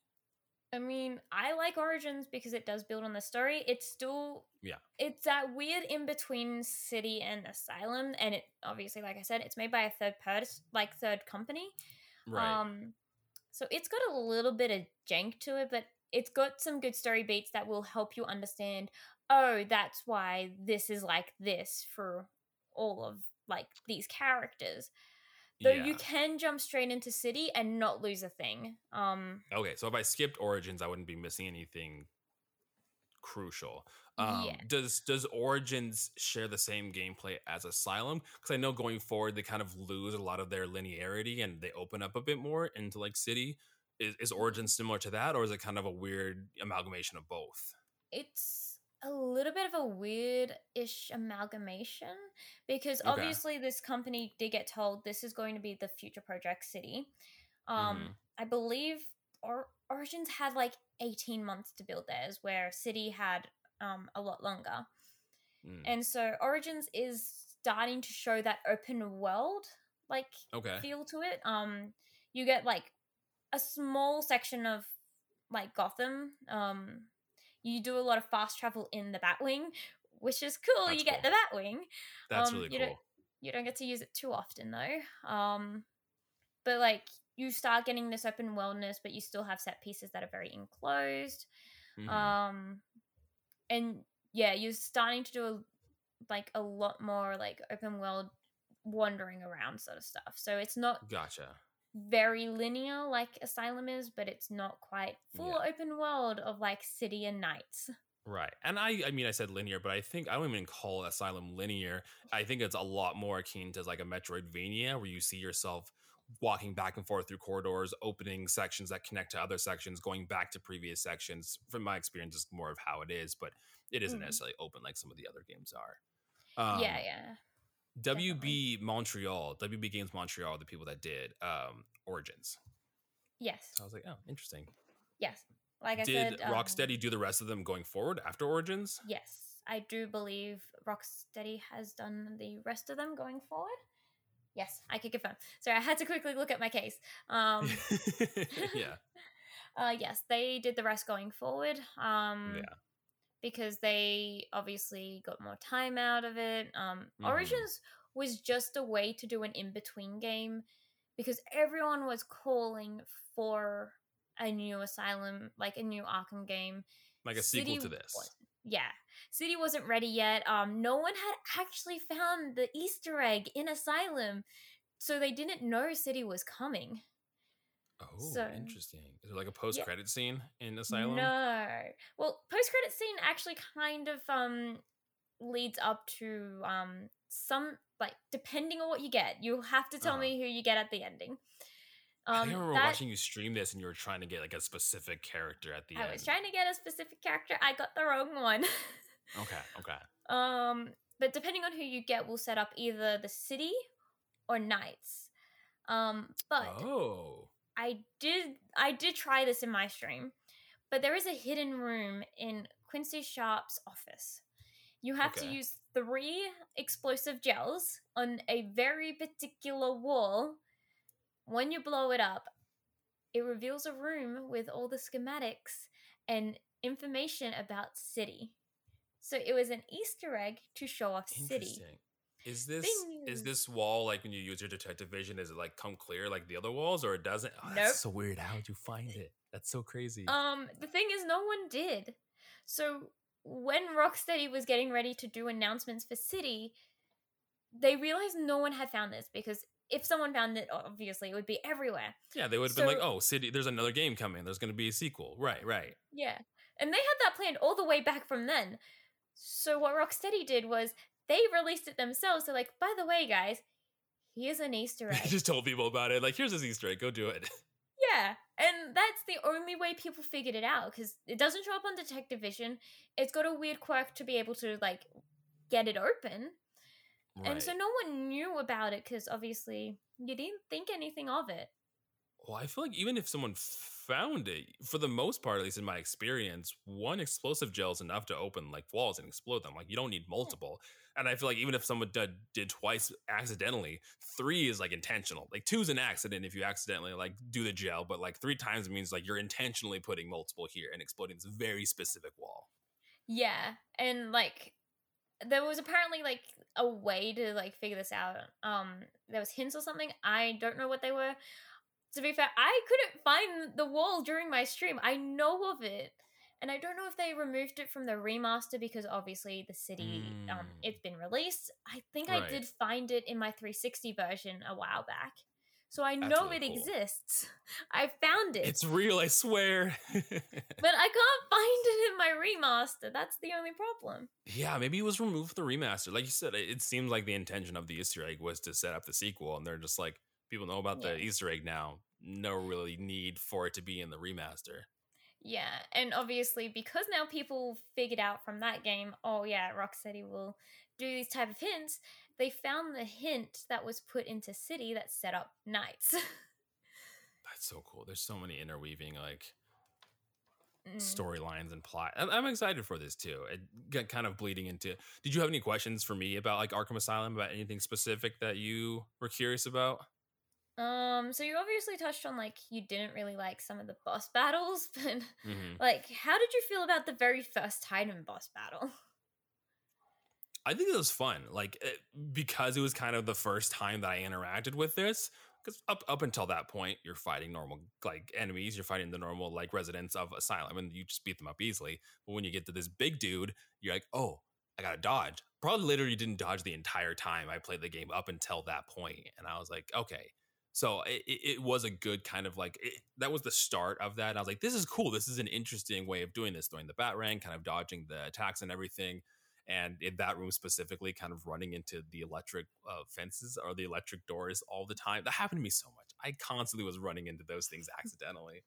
I mean, I like Origins because it does build on the story. It's still Yeah. It's that weird in between city and asylum, and it obviously, like I said, it's made by a third person, like third company. Right. Um, so it's got a little bit of jank to it, but it's got some good story beats that will help you understand. Oh, that's why this is like this for all of like these characters. Though yeah. you can jump straight into city and not lose a thing. Um, Okay, so if I skipped Origins, I wouldn't be missing anything crucial. Um, Yeah. Does Does Origins share the same gameplay as Asylum? Because I know going forward they kind of lose a lot of their linearity and they open up a bit more into like City. Is, is Origins similar to that, or is it kind of a weird amalgamation of both? it's a little bit of a weird-ish amalgamation because Okay. obviously this company did get told this is going to be the future project city um Mhm. i believe or origins had like 18 months to build theirs where city had um a lot longer Mm, and so origins is starting to show that open world like okay. feel to it. Um, you get like a small section of like Gotham. Um, you do a lot of fast travel in the Batwing, which is cool. That's you get the Batwing. That's um, really you cool. don't- You don't get to use it too often though. Um, but like you start getting this open worldness, but you still have set pieces that are very enclosed. Mhm. Um, and yeah, you're starting to do a, like a lot more like open world wandering around sort of stuff. So it's not gotcha. Very linear like Asylum is, but it's not quite full open world of like city and Knights. Right. And I I mean I said linear, but I think I don't even call Asylum linear. I think it's a lot more akin to like a Metroidvania where you see yourself walking back and forth through corridors, opening sections that connect to other sections, going back to previous sections. From my experience, is more of how it is, but it isn't Mhm. necessarily open like some of the other games are. Um, yeah, yeah. WB Montreal, WB Games Montreal, the people that did um, Origins. Yes. So I was like, oh, interesting. Yes. Like I did said, um, Rocksteady do the rest of them going forward after Origins? Yes. I do believe Rocksteady has done the rest of them going forward. Yes, I could confirm. Sorry, I had to quickly look at my case. Um, yeah. uh, yes, they did the rest going forward. Um, Yeah. Because they obviously got more time out of it. Um, Mhm. Origins was just a way to do an in between game because everyone was calling for a new Asylum, like a new Arkham game. Like a sequel City to this. Yeah, City wasn't ready yet. Um, no one had actually found the Easter egg in Asylum, so they didn't know City was coming. Oh, So- interesting. Is there like a post credit scene in Asylum? No. Well, post credit scene actually kind of um leads up to um some like depending on what you get, you'll have to tell Uh-huh. me who you get at the ending. I remember that, watching you stream this, and you were trying to get like a specific character at the I end. I was trying to get a specific character. I got the wrong one. okay. Okay. Um, but depending on who you get, will set up either the city or Knights. Um, but oh, I did I did try this in my stream, but there is a hidden room in Quincy Sharp's office. You have okay. to use three explosive gels on a very particular wall. When you blow it up, it reveals a room with all the schematics and information about city. So it was an Easter egg to show off city. Is this is this wall like when you use your detective vision? Is it like come clear like the other walls, or it doesn't? Oh, nope. That's so weird. How would you find it? That's so crazy. Um, the thing is, no one did. So when Rocksteady was getting ready to do announcements for City, they realized no one had found this because if someone found it, obviously it would be everywhere. Yeah, they would have so, been like, "Oh, City, there's another game coming. There's going to be a sequel." Right, right. Yeah, and they had that planned all the way back from then. So what Rocksteady did was they released it themselves. They're like, by the way, guys, here's an Easter egg. Just told people about it. Like, here's this Easter egg. Go do it. Yeah, and that's the only way people figured it out because it doesn't show up on Detective Vision. It's got a weird quirk to be able to like get it open, right. and so no one knew about it because obviously you didn't think anything of it. Well, I feel like even if someone found it, for the most part, at least in my experience, one explosive gel is enough to open like walls and explode them. Like you don't need multiple. And I feel like even if someone did, did twice accidentally, three is like intentional. Like two is an accident if you accidentally like do the gel, but like three times means like you're intentionally putting multiple here and exploding this very specific wall. Yeah, and like there was apparently like a way to like figure this out. Um, there was hints or something. I don't know what they were to be fair, I couldn't find the wall during my stream. I know of it. And I don't know if they removed it from the remaster because obviously the city um, mm. um it's been released. I think right. I did find it in my 360 version a while back. So I That's know really it cool. exists. I found it. It's real, I swear. but I can't find it in my remaster. That's the only problem. Yeah, maybe it was removed from the remaster. Like you said, it seems like the intention of the Easter egg was to set up the sequel, and they're just like, people know about yeah. the Easter egg now. No really need for it to be in the remaster. Yeah, and obviously because now people figured out from that game, oh yeah, Rocksteady will do these type of hints. They found the hint that was put into City that set up Knights. That's so cool. There's so many interweaving like mm. storylines and plot. I'm excited for this too. It got kind of bleeding into. Did you have any questions for me about like Arkham Asylum about anything specific that you were curious about? Um, so you obviously touched on like you didn't really like some of the boss battles, but mm-hmm. like how did you feel about the very first Titan boss battle? I think it was fun, like it, eh, because it was kind of the first time that I interacted with this. Because up up until that point, you're fighting normal like enemies, you're fighting the normal like residents of Asylum, and you just beat them up easily. But when you get to this big dude, you're like, oh, I gotta dodge. Probably literally didn't dodge the entire time I played the game up until that point, and I was like, okay, so it, it, was a good kind of like it, that was the start of that. I was like, this is cool. This is an interesting way of doing this, doing the batarang, kind of dodging the attacks and everything. And in that room specifically, kind of running into the electric uh, fences or the electric doors all the time. That happened to me so much. I constantly was running into those things accidentally.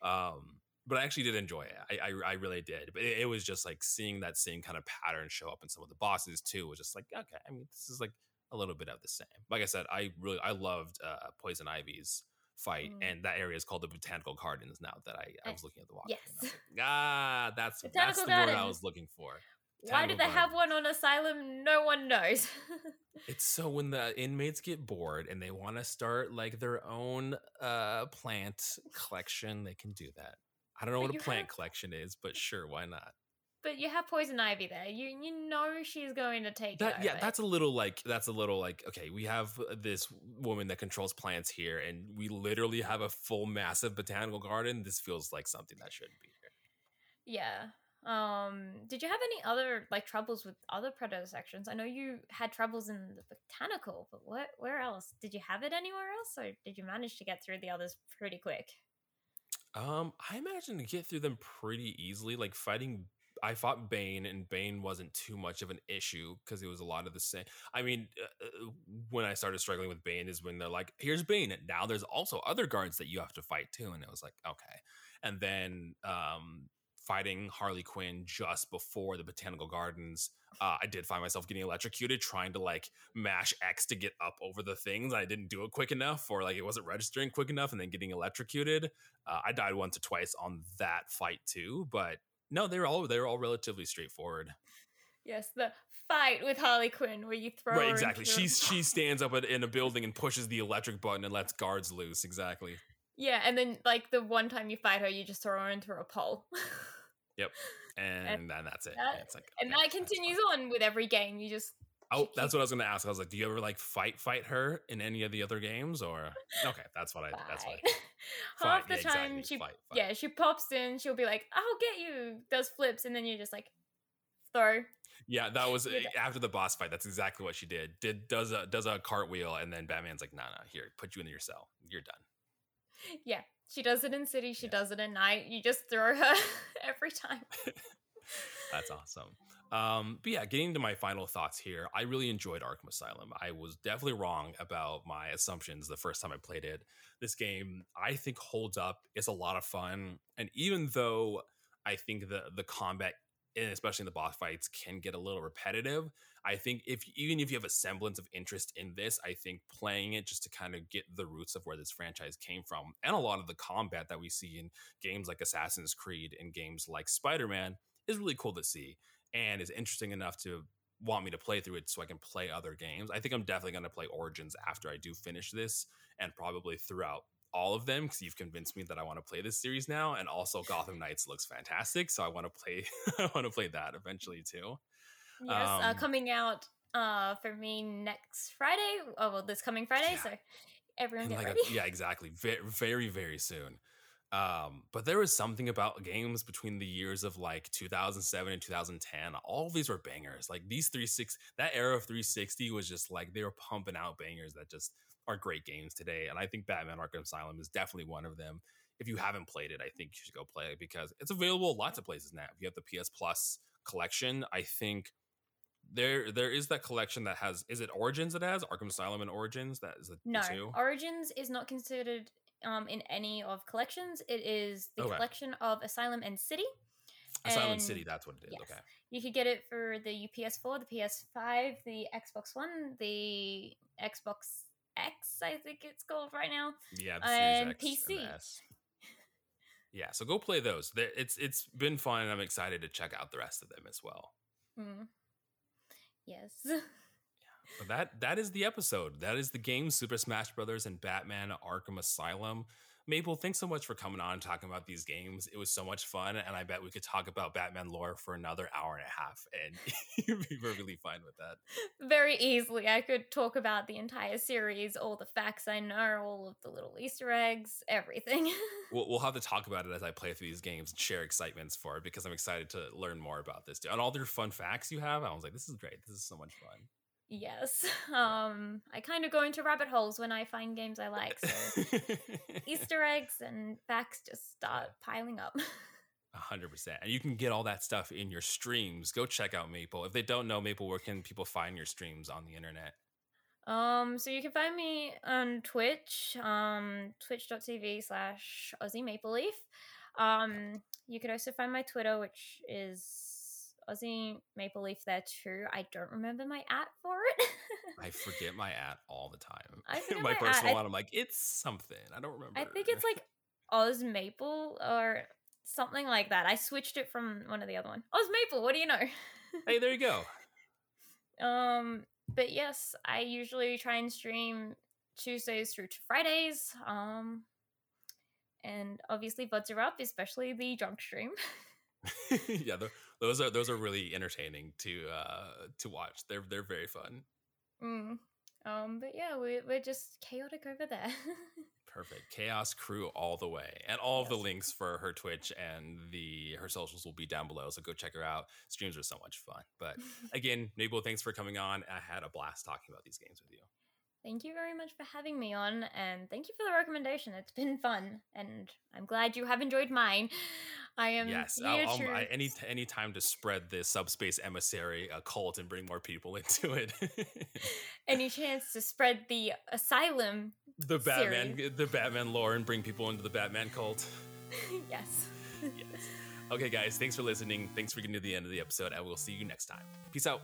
Um, but I actually did enjoy it. I, I, I really did. But it, it, was just like seeing that same kind of pattern show up in some of the bosses too. Was just like, okay, I mean, this is like a little bit of the same. Like I said, I really I loved uh, Poison Ivy's fight, mm. and that area is called the Botanical Gardens. Now that I, I was looking at the walk, yes, like, ah, that's that's the Gardens. word I was looking for. Why do they Gardens. have one on Asylum? No one knows. it's so when the inmates get bored and they want to start like their own uh plant collection, they can do that. I don't know but what a plant have... collection is, but sure, why not? But you have poison ivy there. You you know she's going to take that. Yeah, that's a little like that's a little like okay. We have uh, this woman that controls plants here, and we literally have a full massive botanical garden. This feels like something that shouldn't be here. Yeah. Um. Did you have any other like troubles with other predator sections? I know you had troubles in the botanical, but what? Where else? Did you have it anywhere else, or did you manage to get through the others pretty quick? Um, I imagine to get through them pretty easily. Like fighting I fought Bane, and Bane wasn't too much of an issue because it was a lot of the same. I mean, uh, uh, when I started struggling with Bane is when they're like, "Here's Bane." And now there's also other guards that you have to fight too, and it was like, okay. And then um, fighting Harley Quinn just before the Botanical Gardens, uh, I did find myself getting electrocuted trying to like mash X to get up over the things. I didn't do it quick enough, or like it wasn't registering quick enough, and then getting electrocuted. Uh, I died once or twice on that fight too, but no, they were all they were all relatively straightforward. Yes, the fight with Harley Quinn where you throw right exactly. She she stands up in a building and pushes the electric button and lets guards loose. Exactly. Yeah, and then like the one time you fight her, you just throw her into a pole. Yep. And, and then that's it. That, it's like, and that continues on with every game. You just Oh, that's what I was going to ask. I was like, do you ever like fight fight her in any of the other games or Okay, that's what I that's what I, Half the yeah, time exactly. she fight, fight. Yeah, she pops in, she'll be like, "I'll get you." Does flips and then you're just like throw. Yeah, that was eh, after the boss fight. That's exactly what she did. Did does a does a cartwheel and then Batman's like, "Nah, nah, here, put you in your cell. You're done." Yeah, she does it in city. She yeah. does it at night. You just throw her every time. That's awesome. Um, but yeah, getting to my final thoughts here, I really enjoyed Arkham Asylum. I was definitely wrong about my assumptions the first time I played it. This game, I think, holds up. It's a lot of fun, and even though I think the the combat, and especially in the boss fights, can get a little repetitive, I think if even if you have a semblance of interest in this, I think playing it just to kind of get the roots of where this franchise came from, and a lot of the combat that we see in games like Assassin's Creed and games like Spider Man is really cool to see and is interesting enough to want me to play through it so I can play other games. I think I'm definitely going to play Origins after I do finish this and probably throughout all of them because you've convinced me that I want to play this series now and also Gotham Knights looks fantastic so I want to play I want to play that eventually too. Yes, uh, um, uh, coming out uh for me next Friday. Oh well, this coming Friday, yeah. so everyone get like ready. A, yeah, exactly. Very, very, very soon. Um, but there was something about games between the years of like 2007 and 2010. All these were bangers. Like these 36, that era of 360 was just like they were pumping out bangers that just are great games today. And I think Batman Arkham Asylum is definitely one of them. If you haven't played it, I think you should go play it because it's available lots of places now. If you have the PS Plus collection, I think there there is that collection that has is it Origins that has Arkham Asylum and Origins that is no two? Origins is not considered um in any of collections. It is the okay. collection of Asylum and City. Asylum and City, that's what it is. Yes. Okay. You could get it for the PS4, the PS5, the Xbox One, the Xbox X, I think it's called right now. Yeah, and X PC. And yeah, so go play those. It's it's been fun. And I'm excited to check out the rest of them as well. Mm. Yes. But that that is the episode. That is the game Super Smash Brothers and Batman Arkham Asylum. Maple, thanks so much for coming on and talking about these games. It was so much fun, and I bet we could talk about Batman lore for another hour and a half, and you'd be perfectly fine with that. Very easily, I could talk about the entire series, all the facts I know, all of the little Easter eggs, everything. we'll, we'll have to talk about it as I play through these games and share excitements for it because I'm excited to learn more about this. And all their fun facts you have, I was like, this is great. This is so much fun. Yes. Um, I kind of go into rabbit holes when I find games I like. So Easter eggs and facts just start piling up. hundred percent. And you can get all that stuff in your streams. Go check out Maple. If they don't know Maple, where can people find your streams on the internet? Um, so you can find me on Twitch, um, twitch.tv slash Aussie Maple Leaf. Um, you can also find my Twitter, which is Aussie Maple Leaf there too. I don't remember my at for it. I forget my at all the time. I my, my personal at. one, I'm like, it's something. I don't remember. I think it's like Oz Maple or something like that. I switched it from one of the other one. Oz Maple, what do you know? hey, there you go. Um, but yes, I usually try and stream Tuesdays through to Fridays. Um, and obviously VODs are up, especially the drunk stream. yeah, those are those are really entertaining to uh to watch. They're they're very fun. Mm. Um, but yeah, we we're just chaotic over there. Perfect. Chaos crew all the way. And all of the links for her Twitch and the her socials will be down below. So go check her out. Streams are so much fun. But again, Maple, thanks for coming on. I had a blast talking about these games with you. Thank you very much for having me on, and thank you for the recommendation. It's been fun, and I'm glad you have enjoyed mine. I am yes. I'll, I'll, I, any any time to spread the subspace emissary uh, cult and bring more people into it. any chance to spread the asylum? The Batman, series. the Batman lore, and bring people into the Batman cult. yes. yes. Okay, guys. Thanks for listening. Thanks for getting to the end of the episode, and we'll see you next time. Peace out.